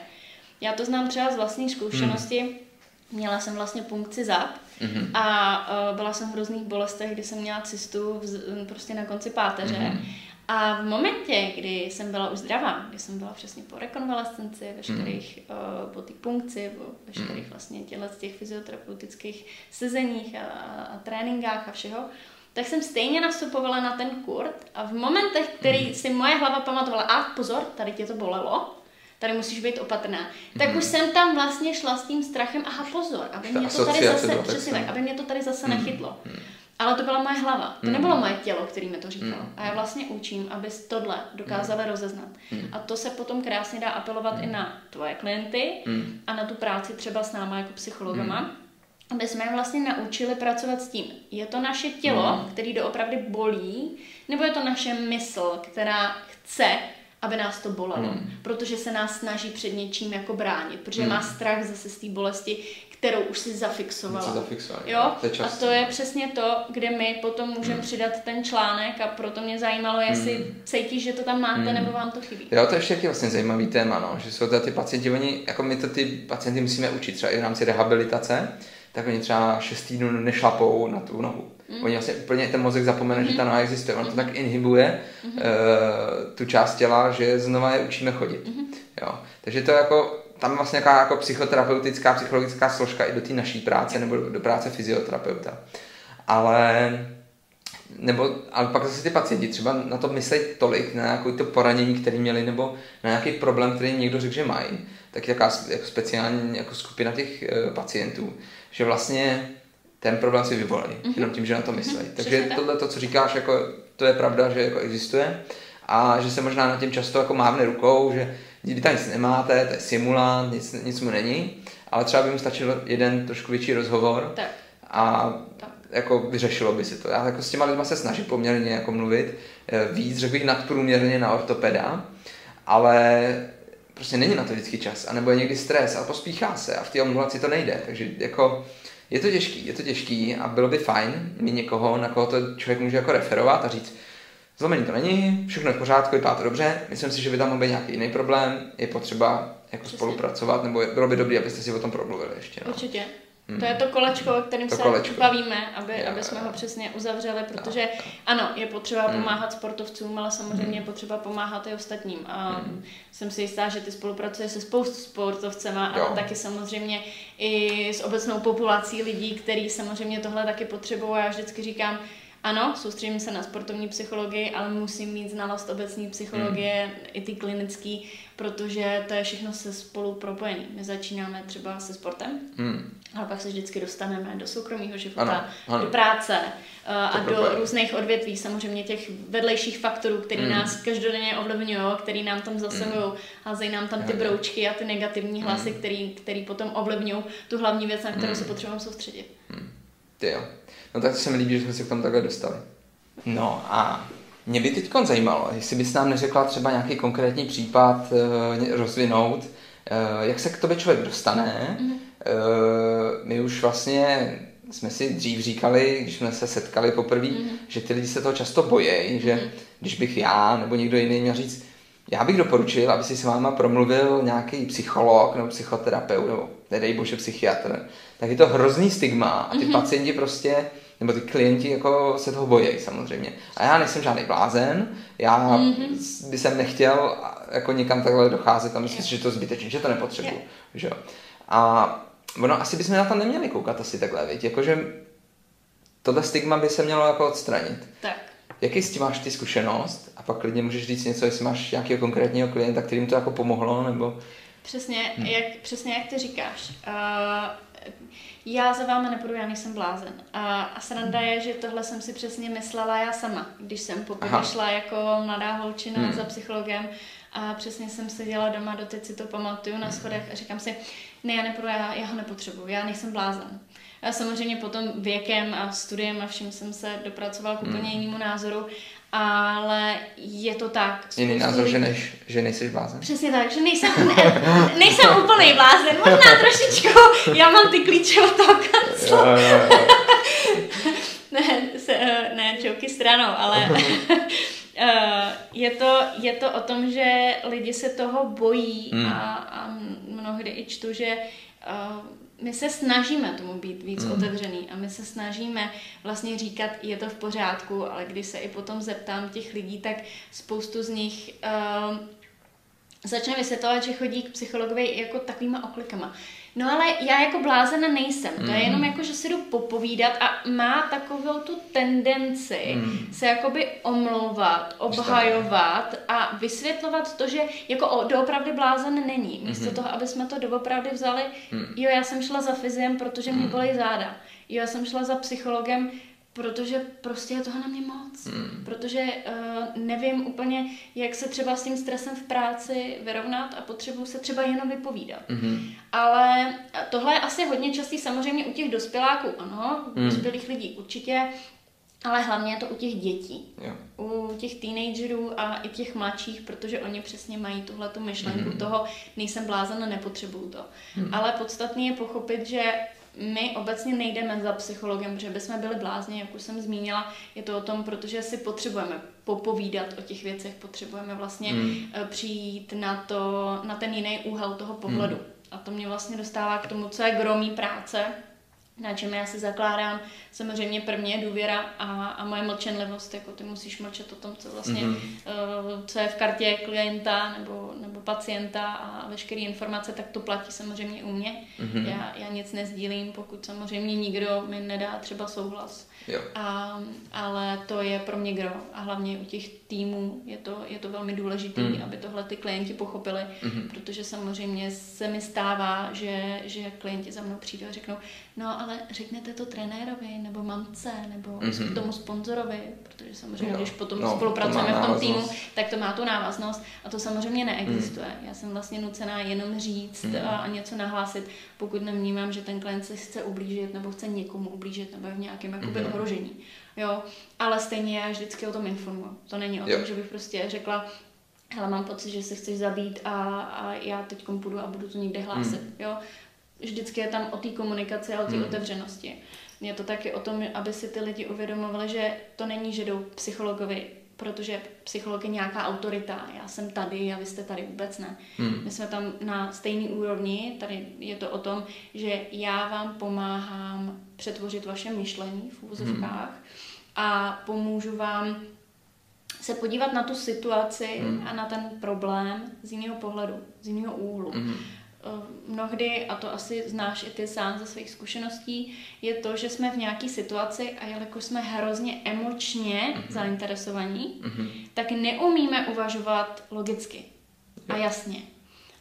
Já to znám třeba z vlastní zkušenosti, mm Měla jsem vlastně punkci zad mm-hmm. a uh, byla jsem v různých bolestech, kdy jsem měla cystu v, prostě na konci páteře. Mm-hmm. A v momentě, kdy jsem byla už zdravá, kdy jsem byla přesně po rekonvalescenci, veškerých, mm. uh, po té punkci, po veškerých mm. vlastně těle z těch fyzioterapeutických sezeních a, a tréninkách a všeho, tak jsem stejně nastupovala na ten kurt a v momentech, který mm. si moje hlava pamatovala, a pozor, tady tě to bolelo, tady musíš být opatrná. Tak hmm. už jsem tam vlastně šla s tím strachem, aha pozor, aby mě to tady zase, přesně tak, aby mě to tady zase hmm. nechytlo. Hmm. Ale to byla moje hlava, to hmm. nebylo moje tělo, který mi to říkalo. Hmm. A já vlastně učím, aby tohle dokázali hmm. rozeznat. Hmm. A to se potom krásně dá apelovat hmm. i na tvoje klienty hmm. a na tu práci třeba s náma jako psychologama. Hmm aby jsme je vlastně naučili pracovat s tím. Je to naše tělo, hmm. který doopravdy bolí, nebo je to naše mysl, která chce, aby nás to bolelo, hmm. protože se nás snaží před něčím jako bránit, protože hmm. má strach zase z té bolesti, kterou už si zafixovala.
Zafixovali,
jo? To a to je přesně to, kde my potom můžeme hmm. přidat ten článek a proto mě zajímalo, jestli hmm. cítíš, že to tam máte, hmm. nebo vám to chybí.
Jo, to je ještě taky vlastně zajímavý téma, no, že jsou to ty pacienti, oni, jako my to ty pacienty musíme učit třeba i v rámci rehabilitace, tak oni třeba 6 týdnů nešlapou na tu nohu. Mm. Oni vlastně úplně ten mozek zapomene, mm. že ta noha existuje. On to tak inhibuje mm. uh, tu část těla, že znova je učíme chodit. Mm. Jo. Takže to je jako, tam vlastně nějaká jako psychoterapeutická, psychologická složka i do té naší práce nebo do, práce fyzioterapeuta. Ale nebo, ale pak zase ty pacienti třeba na to myslí tolik, na nějaké to poranění, které měli, nebo na nějaký problém, který někdo řekl, že mají, tak je taková jako speciální jako skupina těch uh, pacientů, že vlastně ten problém si vyvolají, mm-hmm. jenom tím, že na to myslí. Mm-hmm. Takže tohle, to, co říkáš, jako, to je pravda, že jako existuje a že se možná na tím často jako mávne rukou, že vy tam nic nemáte, to je simulant, nic, nic mu není, ale třeba by mu stačil jeden trošku větší rozhovor tak. a tak. jako vyřešilo by si to. Já jako s těma lidma se snažím poměrně jako mluvit eh, víc, řekl bych nadprůměrně na ortopeda, ale prostě není na to vždycky čas, anebo je někdy stres a pospíchá se a v té omluvci to nejde, takže jako je to těžký, je to těžký a bylo by fajn mít někoho, na koho to člověk může jako referovat a říct, zlomený to není, všechno je v pořádku, vypadá to dobře, myslím si, že by tam mohl být nějaký jiný problém, je potřeba jako Přesně. spolupracovat, nebo bylo by dobré, abyste si o tom promluvili ještě.
No. Určitě. Hmm. To je to kolečko, o kterým to se kolečko. bavíme, aby, jo, aby jsme ho přesně uzavřeli, protože jo. ano, je potřeba hmm. pomáhat sportovcům, ale samozřejmě hmm. je potřeba pomáhat i ostatním. A hmm. jsem si jistá, že ty spolupracuje se spoustu sportovcema, ale taky samozřejmě i s obecnou populací lidí, kteří samozřejmě tohle taky potřebují. Já vždycky říkám, ano, soustředím se na sportovní psychologii, ale musím mít znalost obecní psychologie, mm. i ty klinické, protože to je všechno se spolu propojené. My začínáme třeba se sportem, mm. ale pak se vždycky dostaneme do soukromého života, ano, ano. do práce uh, a do propojený. různých odvětví, samozřejmě těch vedlejších faktorů, které mm. nás každodenně ovlivňují, který nám tam zasahují, mm. házejí nám tam ty broučky a ty negativní hlasy, mm. který, který potom ovlivňují tu hlavní věc, na kterou mm. se potřebujeme soustředit. Mm.
Ty jo. No tak to se mi líbí, že jsme se k tomu takhle dostali. No a mě by teď zajímalo, jestli bys nám neřekla třeba nějaký konkrétní případ e, rozvinout, e, jak se k tobě člověk dostane. Mm. E, my už vlastně jsme si dřív říkali, když jsme se setkali poprvé, mm. že ty lidi se toho často bojí, že mm. když bych já nebo někdo jiný měl říct, já bych doporučil, aby si s váma promluvil nějaký psycholog nebo psychoterapeut, nebo nedej bože psychiatr, tak je to hrozný stigma a ty mm-hmm. pacienti prostě, nebo ty klienti jako se toho bojí samozřejmě. A já nejsem žádný blázen, já mm-hmm. by jsem nechtěl jako někam takhle docházet a myslím si, že to zbytečně, že to nepotřebuji. Yeah. Že? A ono asi bychom na to neměli koukat asi takhle, víc, jakože tohle stigma by se mělo jako odstranit.
Tak.
Jaký s tím máš ty zkušenost? A pak klidně můžeš říct něco, jestli máš nějakého konkrétního klienta, kterým to jako pomohlo, nebo...
Přesně, hmm. jak, přesně jak ty říkáš. Uh, já za váma nepůjdu, já nejsem blázen. A, a sranda je, že tohle jsem si přesně myslela já sama, když jsem poprvé šla jako mladá holčina hmm. za psychologem a přesně jsem seděla doma, doteď si to pamatuju na schodech a říkám si, ne, já nepůjdu, já, já ho nepotřebuju, já nejsem blázen. A samozřejmě potom věkem a studiem a vším jsem se dopracovala k úplně hmm. jinému názoru, ale je to tak.
Jiný názor, že, než, že nejsi blázen.
Přesně tak, že nejsem, ne, nejsem úplný blázen, možná trošičku, já mám ty klíče od toho kanclu. ne, se, ne, čouky stranou, ale Uh, je, to, je to o tom, že lidi se toho bojí hmm. a, a mnohdy i čtu, že uh, my se snažíme tomu být víc mm. otevřený a my se snažíme vlastně říkat, je to v pořádku, ale když se i potom zeptám těch lidí, tak spoustu z nich uh, začne vysvětlovat, že chodí k psychologovi jako takovýma oklikama. No ale já jako blázena nejsem. Mm. To je jenom mm. jako, že si jdu popovídat a má takovou tu tendenci mm. se jakoby omlouvat, obhajovat a vysvětlovat to, že jako o, doopravdy blázen není. Místo mm. toho, aby jsme to doopravdy vzali, mm. jo, já jsem šla za fyziem, protože mě mm. bolí záda. Jo, já jsem šla za psychologem, protože prostě je toho na mě moc. Hmm. Protože uh, nevím úplně, jak se třeba s tím stresem v práci vyrovnat a potřebuju se třeba jenom vypovídat. Hmm. Ale tohle je asi hodně častý samozřejmě u těch dospěláků, ano, u hmm. dospělých lidí určitě, ale hlavně je to u těch dětí. Jo. U těch teenagerů a i těch mladších, protože oni přesně mají tuhle tu myšlenku hmm. toho, nejsem blázen, nepotřebuju to. Hmm. Ale podstatné je pochopit, že my obecně nejdeme za psychologem, protože bychom byli blázni, jak už jsem zmínila. Je to o tom, protože si potřebujeme popovídat o těch věcech, potřebujeme vlastně mm. přijít na, to, na ten jiný úhel toho pohledu. Mm. A to mě vlastně dostává k tomu, co je gromí práce, na čem já se zakládám. Samozřejmě první je důvěra a, a moje mlčenlivost, jako ty musíš mlčet o tom, co vlastně, mm-hmm. uh, co je v kartě klienta nebo, nebo pacienta a veškeré informace, tak to platí samozřejmě u mě. Mm-hmm. Já, já nic nezdílím, pokud samozřejmě nikdo mi nedá třeba souhlas. Jo. A, ale to je pro mě gro a hlavně u těch týmů je to, je to velmi důležité, mm. aby tohle ty klienti pochopili, mm-hmm. protože samozřejmě se mi stává, že, že klienti za mnou přijdou a řeknou, no ale řeknete to trenérovi, nebo mamce, nebo mm-hmm. tomu sponzorovi, protože samozřejmě, jo. když potom no, spolupracujeme to v tom týmu, tak to má tu návaznost a to samozřejmě neexistuje. Mm. Já jsem vlastně nucená jenom říct mm. a, a něco nahlásit, pokud nevnímám, že ten klient se chce ublížit nebo chce někomu ublížit nebo je v nějakém jakoby, mm. ohrožení. Jo, ale stejně já vždycky o tom informuji. To není o tom, jo. že bych prostě řekla, hele, mám pocit, že se chceš zabít a, a já teď půjdu a budu to někde hlásit. Mm. Jo, vždycky je tam o té komunikaci a o té mm. otevřenosti. Je to taky o tom, aby si ty lidi uvědomovali, že to není, že jdou psychologovi, protože psycholog je nějaká autorita, já jsem tady a vy jste tady vůbec ne. Hmm. My jsme tam na stejné úrovni, tady je to o tom, že já vám pomáhám přetvořit vaše myšlení v úvozovkách hmm. a pomůžu vám se podívat na tu situaci hmm. a na ten problém z jiného pohledu, z jiného úhlu. Hmm mnohdy, a to asi znáš i ty sám ze svých zkušeností, je to, že jsme v nějaké situaci a jelikož jsme hrozně emočně mm-hmm. zainteresovaní, mm-hmm. tak neumíme uvažovat logicky a jasně.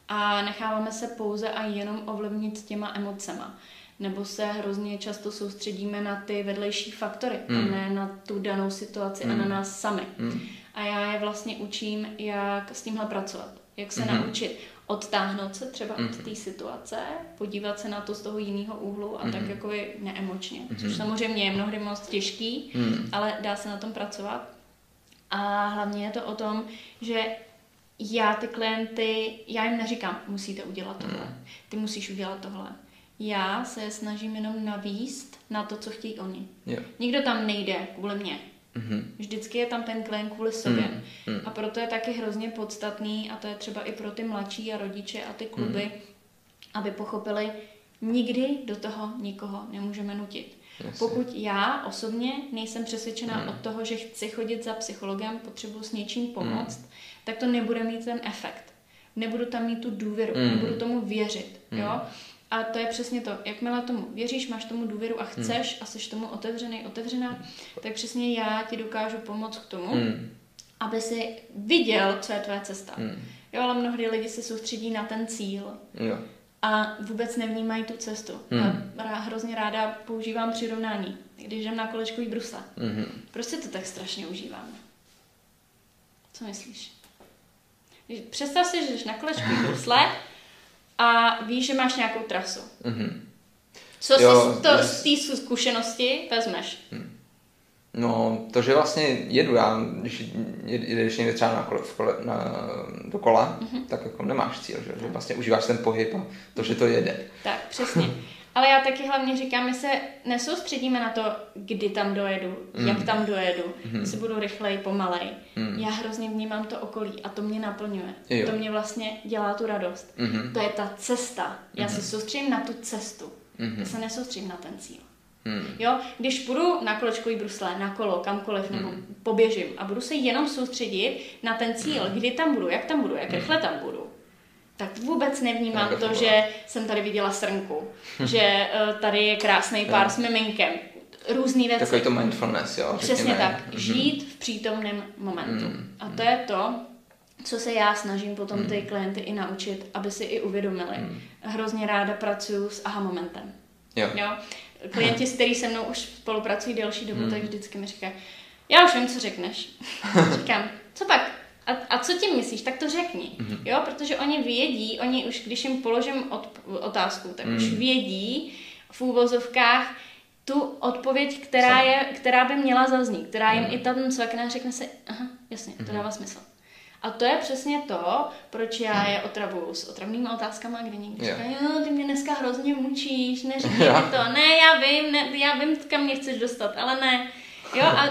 A necháváme se pouze a jenom ovlivnit těma emocema. Nebo se hrozně často soustředíme na ty vedlejší faktory mm. a hmm. ne na tu danou situaci mm. a na hmm. nás sami. Mm. A já je vlastně učím, jak s tímhle pracovat. Jak se mm. naučit odtáhnout se třeba mm. od té situace, podívat se na to z toho jiného úhlu a mm. tak jako neemočně. Mm. Což samozřejmě je mnohdy moc těžký, mm. ale dá se na tom pracovat. A hlavně je to o tom, že já ty klienty, já jim neříkám, musíte udělat tohle, mm. ty musíš udělat tohle. Já se snažím jenom navíst na to, co chtějí oni.
Yeah.
Nikdo tam nejde kvůli mě. Mm-hmm. Vždycky je tam ten klient kvůli sobě. Mm-hmm. A proto je taky hrozně podstatný, a to je třeba i pro ty mladší a rodiče a ty kluby, mm-hmm. aby pochopili, nikdy do toho nikoho nemůžeme nutit. Jasně. Pokud já osobně nejsem přesvědčená mm. od toho, že chci chodit za psychologem, potřebuji s něčím pomoct, mm. tak to nebude mít ten efekt. Nebudu tam mít tu důvěru, mm. nebudu tomu věřit. Mm. Jo? A to je přesně to. Jakmile tomu věříš, máš tomu důvěru a chceš hmm. a jsi tomu otevřený, otevřená, tak přesně já ti dokážu pomoct k tomu, hmm. aby si viděl, co je tvoje cesta. Hmm. Jo, ale mnohdy lidi se soustředí na ten cíl.
Jo.
A vůbec nevnímají tu cestu. Hmm. Já hrozně ráda používám přirovnání, když jdem na kolečkový brusle. Hmm. Prostě to tak strašně užíváme. Co myslíš? Představ si, že jdeš na kolečkový brusle a víš, že máš nějakou trasu. Mm-hmm. Co jo, si to, z té zkušenosti vezmeš? Hmm.
No, to, že vlastně jedu já, když jdeš někde třeba na kole, v kole, na, do kola, mm-hmm. tak jako nemáš cíl, že? že vlastně užíváš ten pohyb a to, že to jede.
Tak, přesně. Ale já taky hlavně říkám, my se nesoustředíme na to, kdy tam dojedu, mm. jak tam dojedu, mm. jestli budu rychlej, pomalej. Mm. Já hrozně vnímám to okolí a to mě naplňuje. Jo. To mě vlastně dělá tu radost. Mm. To je ta cesta. Já mm. se soustředím na tu cestu. Mm. Já se nesoustředím na ten cíl. Mm. Jo, když půjdu na kolečkový brusle, na kolo, kamkoliv, nebo mm. poběžím a budu se jenom soustředit na ten cíl, mm. kdy tam budu, jak tam budu, jak rychle tam budu, tak vůbec nevnímám to, že jsem tady viděla srnku, že uh, tady je krásný pár s miminkem. Různý věci.
Takový to mindfulness, jo.
Přesně řekněme. tak. Mm-hmm. Žít v přítomném momentu. Mm-hmm. A to je to, co se já snažím potom mm. ty klienty i naučit, aby si i uvědomili. Mm. Hrozně ráda pracuji s aha momentem.
Jo.
jo? Klienti, s kterými se mnou už spolupracují delší dobu, mm. tak vždycky mi říkají, já už vím, co řekneš. Říkám, co pak? A, a co tím myslíš? Tak to řekni. Mm-hmm. Jo, protože oni vědí, oni už, když jim položím od, otázku, tak mm. už vědí v úvozovkách tu odpověď, která, je, která by měla zaznít, která jim mm. i tam svakne řekne si, aha, jasně, to mm-hmm. dává smysl. A to je přesně to, proč já mhm. je otravuju s otravnými otázkami, kdy někdo říká, jo, ty mě dneska hrozně mučíš, neříkej mi to, ne, já vím, ne, já vím, kam mě chceš dostat, ale ne. Jo, a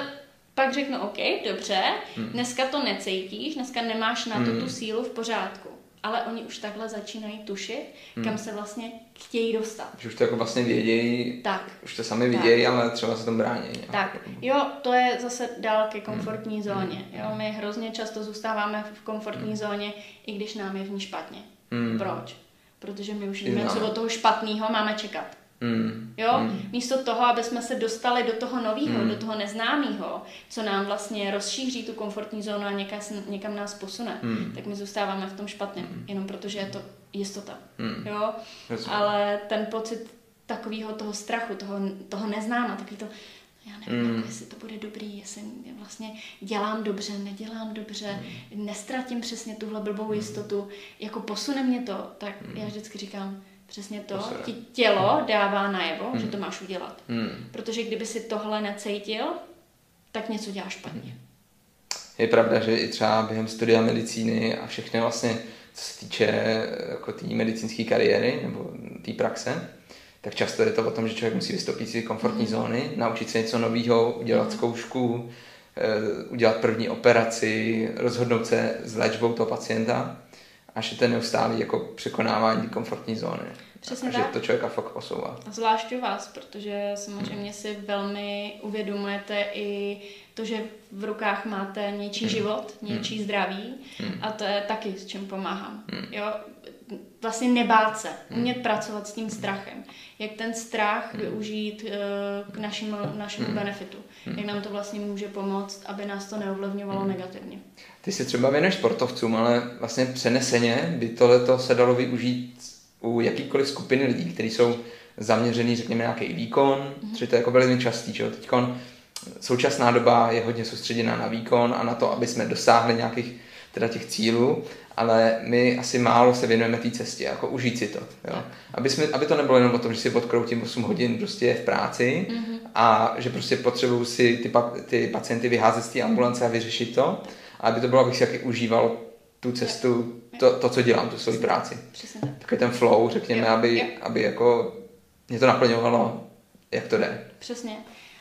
pak řeknu, OK, dobře, hmm. dneska to necítíš, dneska nemáš na to hmm. tu sílu v pořádku. Ale oni už takhle začínají tušit, hmm. kam se vlastně chtějí dostat.
Že už to jako vlastně vědějí, tak. už to sami vidějí, ale třeba se tomu brání.
Tak, jo, to je zase dál ke komfortní hmm. zóně. Jo, my hrozně často zůstáváme v komfortní hmm. zóně, i když nám je v ní špatně. Hmm. Proč? Protože my už víme, co od toho špatného máme čekat. Mm. Jo? Mm. Místo toho, aby jsme se dostali do toho nového, mm. do toho neznámého, co nám vlastně rozšíří tu komfortní zónu a někam, někam nás posune, mm. tak my zůstáváme v tom špatném, mm. jenom protože je to jistota. Mm. Jo? Ale ten pocit takového toho strachu, toho, toho neznáma, takový to, já nevím, mm. jako, jestli to bude dobrý, jestli vlastně dělám dobře, nedělám dobře, mm. nestratím přesně tuhle blbou mm. jistotu, jako posune mě to, tak mm. já vždycky říkám, Přesně to. Ti tělo dává najevo, hmm. že to máš udělat. Hmm. Protože kdyby si tohle necítil, tak něco děláš špatně.
Je pravda, že i třeba během studia medicíny a všechny vlastně, co se týče jako té medicínské kariéry nebo té praxe, tak často je to o tom, že člověk musí vystoupit z komfortní mm. zóny, naučit se něco nového, udělat zkoušku, eh, udělat první operaci, rozhodnout se s léčbou toho pacienta až je to neustálý jako překonávání komfortní zóny. Přesně a tak. že to člověka fakt posouvá.
A zvlášť u vás, protože samozřejmě si velmi uvědomujete i to, že v rukách máte něčí hmm. život, něčí hmm. zdraví hmm. a to je taky s čím pomáhám. Hmm. Jo, vlastně nebát se, umět pracovat s tím strachem. Jak ten strach využít uh, k našim, našemu benefitu. Jak nám to vlastně může pomoct, aby nás to neovlivňovalo negativně.
Ty si třeba věnuješ sportovcům, ale vlastně přeneseně by tohleto se dalo využít u jakýkoliv skupiny lidí, kteří jsou zaměřený, řekněme, nějaký výkon, což to je jako velmi častý, že jo, teďkon současná doba je hodně soustředěná na výkon a na to, aby jsme dosáhli nějakých teda těch cílů, ale my asi málo se věnujeme té cestě, jako užít si to. Jo? Aby, jsme, aby to nebylo jenom o tom, že si odkroutím 8 hodin prostě v práci mm-hmm. a že prostě potřebuju si ty, pa, ty pacienty vyházet z té ambulance a vyřešit to, a aby to bylo, abych si taky užíval tu cestu, to, to co dělám, tu svoji práci. Takový ten flow, řekněme, aby, aby jako mě to naplňovalo, jak to jde.
Přesně.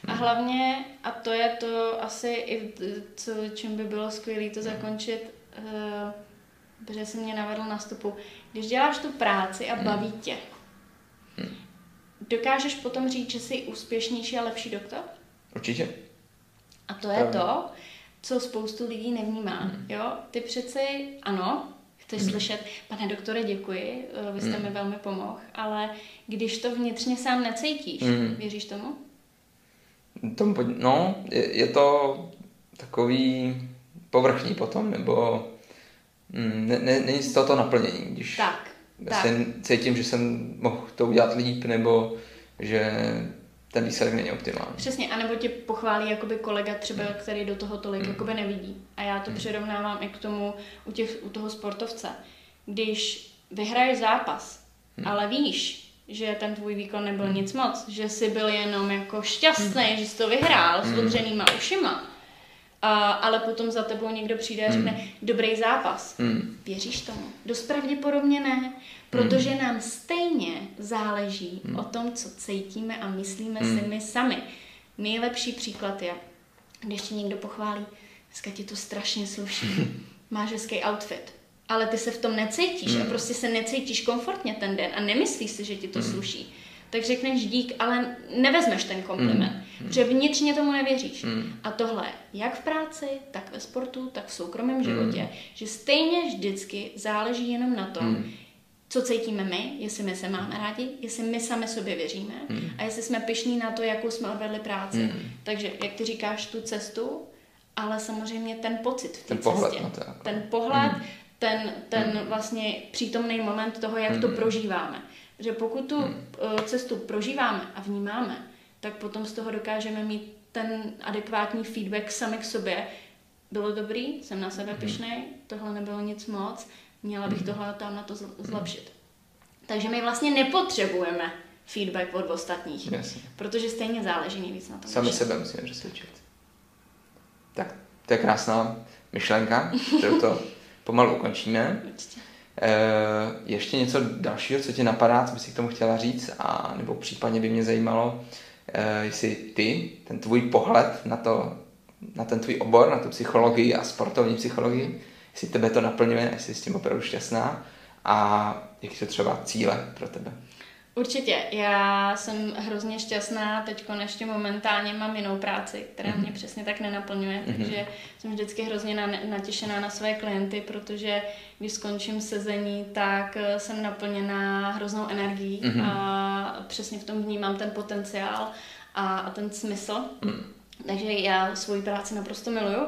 A hlavně, a to je to asi i, co, čím by bylo skvělé to zakončit, uh, protože jsi mě navedl na stupu. Když děláš tu práci a baví hmm. tě, hmm. dokážeš potom říct, že jsi úspěšnější a lepší doktor?
Určitě.
A to je Pravda. to, co spoustu lidí nevnímá. Hmm. Jo? Ty přeci, ano, chceš hmm. slyšet, pane doktore, děkuji, eh, vy jste hmm. mi velmi pomohl, ale když to vnitřně sám necítíš, hmm. věříš tomu?
Tomu, no, je, je to takový povrchní potom, nebo ne, ne, není z toho to naplnění, když
tak,
já tak. cítím, že jsem mohl to udělat líp, nebo že ten výsledek není optimální.
Přesně, anebo tě pochválí jakoby kolega třeba, hmm. který do toho tolik mm. jakoby nevidí. A já to mm. přirovnávám i k tomu u, těch, u toho sportovce. Když vyhraješ zápas, mm. ale víš, že ten tvůj výkon nebyl mm. nic moc, že jsi byl jenom jako šťastný, mm. že jsi to vyhrál mm. s odřenýma ušima, a, ale potom za tebou někdo přijde a řekne, mm. dobrý zápas. Mm. Věříš tomu? Dost pravděpodobně ne, protože mm. nám stejně záleží mm. o tom, co cítíme a myslíme mm. si my sami. Nejlepší příklad je, když ti někdo pochválí, dneska ti to strašně sluší, máš hezký outfit, ale ty se v tom necítíš mm. a prostě se necítíš komfortně ten den a nemyslíš si, že ti to mm. sluší tak řekneš dík, ale nevezmeš ten kompliment, mm. protože vnitřně tomu nevěříš. Mm. A tohle jak v práci, tak ve sportu, tak v soukromém mm. životě, že stejně vždycky záleží jenom na tom, mm. co cítíme my, jestli my se máme rádi, jestli my sami sobě věříme mm. a jestli jsme pišní na to, jakou jsme odvedli práci. Mm. Takže, jak ty říkáš, tu cestu, ale samozřejmě ten pocit v té cestě. Pohled na to, jako. Ten pohled, mm. ten, ten mm. vlastně přítomný moment toho, jak mm. to prožíváme. Že pokud tu hmm. Eh, cestu prožíváme a vnímáme, tak potom z toho dokážeme mít ten adekvátní feedback sami k sobě. Bylo dobrý, jsem na sebe hmm. pišnej, tohle nebylo nic moc, měla bych hmm. tohle tam na to hmm. zlepšit. Takže my vlastně nepotřebujeme feedback od ostatních, Jasně. protože stejně záleží nejvíc na tom.
Sami sebe musíme přesvědčit. Tak, to je krásná myšlenka, kterou to pomalu ukončíme. Určitě. Eh, ještě něco dalšího, co tě napadá, co bys si k tomu chtěla říct, a nebo případně by mě zajímalo, eh, jestli ty, ten tvůj pohled na, to, na ten tvůj obor, na tu psychologii a sportovní psychologii, jestli tebe to naplňuje, jestli jsi s tím opravdu šťastná a jaký jsou třeba cíle pro tebe.
Určitě. Já jsem hrozně šťastná. Teď ještě momentálně mám jinou práci, která mm-hmm. mě přesně tak nenaplňuje, mm-hmm. takže jsem vždycky hrozně natěšená na své klienty, protože když skončím sezení, tak eh, jsem naplněná hroznou energií mm-hmm. a přesně v tom vnímám ten potenciál a, a ten smysl. Mm. Takže já svoji práci naprosto miluju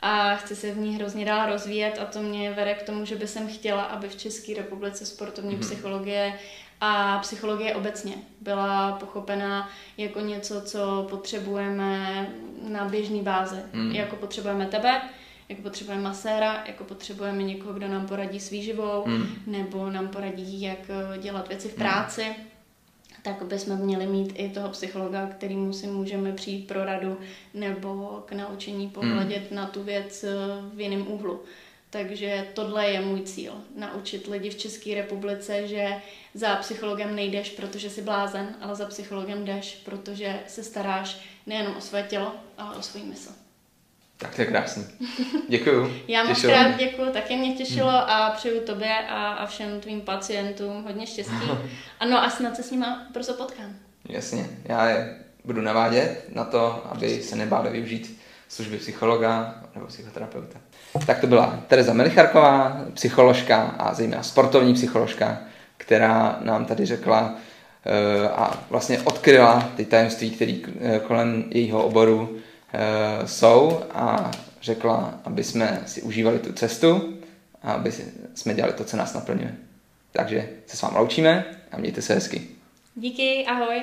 a chci se v ní hrozně dál rozvíjet a to mě vede k tomu, že by jsem chtěla, aby v České republice sportovní mm-hmm. psychologie a psychologie obecně byla pochopena jako něco, co potřebujeme na běžný bázi. Mm. Jako potřebujeme tebe, jako potřebujeme maséra, jako potřebujeme někoho, kdo nám poradí s výživou, mm. nebo nám poradí, jak eh, dělat věci v práci. Mm. Tak bychom měli mít i toho psychologa, kterýmu si můžeme přijít pro radu nebo k naučení pohledět mm. na tu věc eh, v jiném úhlu. Takže tohle je můj cíl. Naučit lidi v České republice, že za psychologem nejdeš, protože jsi blázen, ale za psychologem jdeš, protože se staráš nejenom o své tělo, ale o svůj mysl.
Tak to je krásný. Děkuju.
Já moc krát děkuju, taky mě těšilo hmm. a přeju tobě a, a všem tvým pacientům hodně štěstí. Ano a snad se s nima brzo potkám.
Jasně, já je budu navádět na to, aby se nebáli využít služby psychologa nebo psychoterapeuta. Tak to byla Tereza Melicharková, psycholožka a zejména sportovní psycholožka, která nám tady řekla eh, a vlastně odkryla ty tajemství, které eh, kolem jejího oboru eh, jsou a řekla, aby jsme si užívali tu cestu a aby jsme dělali to, co nás naplňuje. Takže se s vámi loučíme a mějte se hezky.
Díky, ahoj.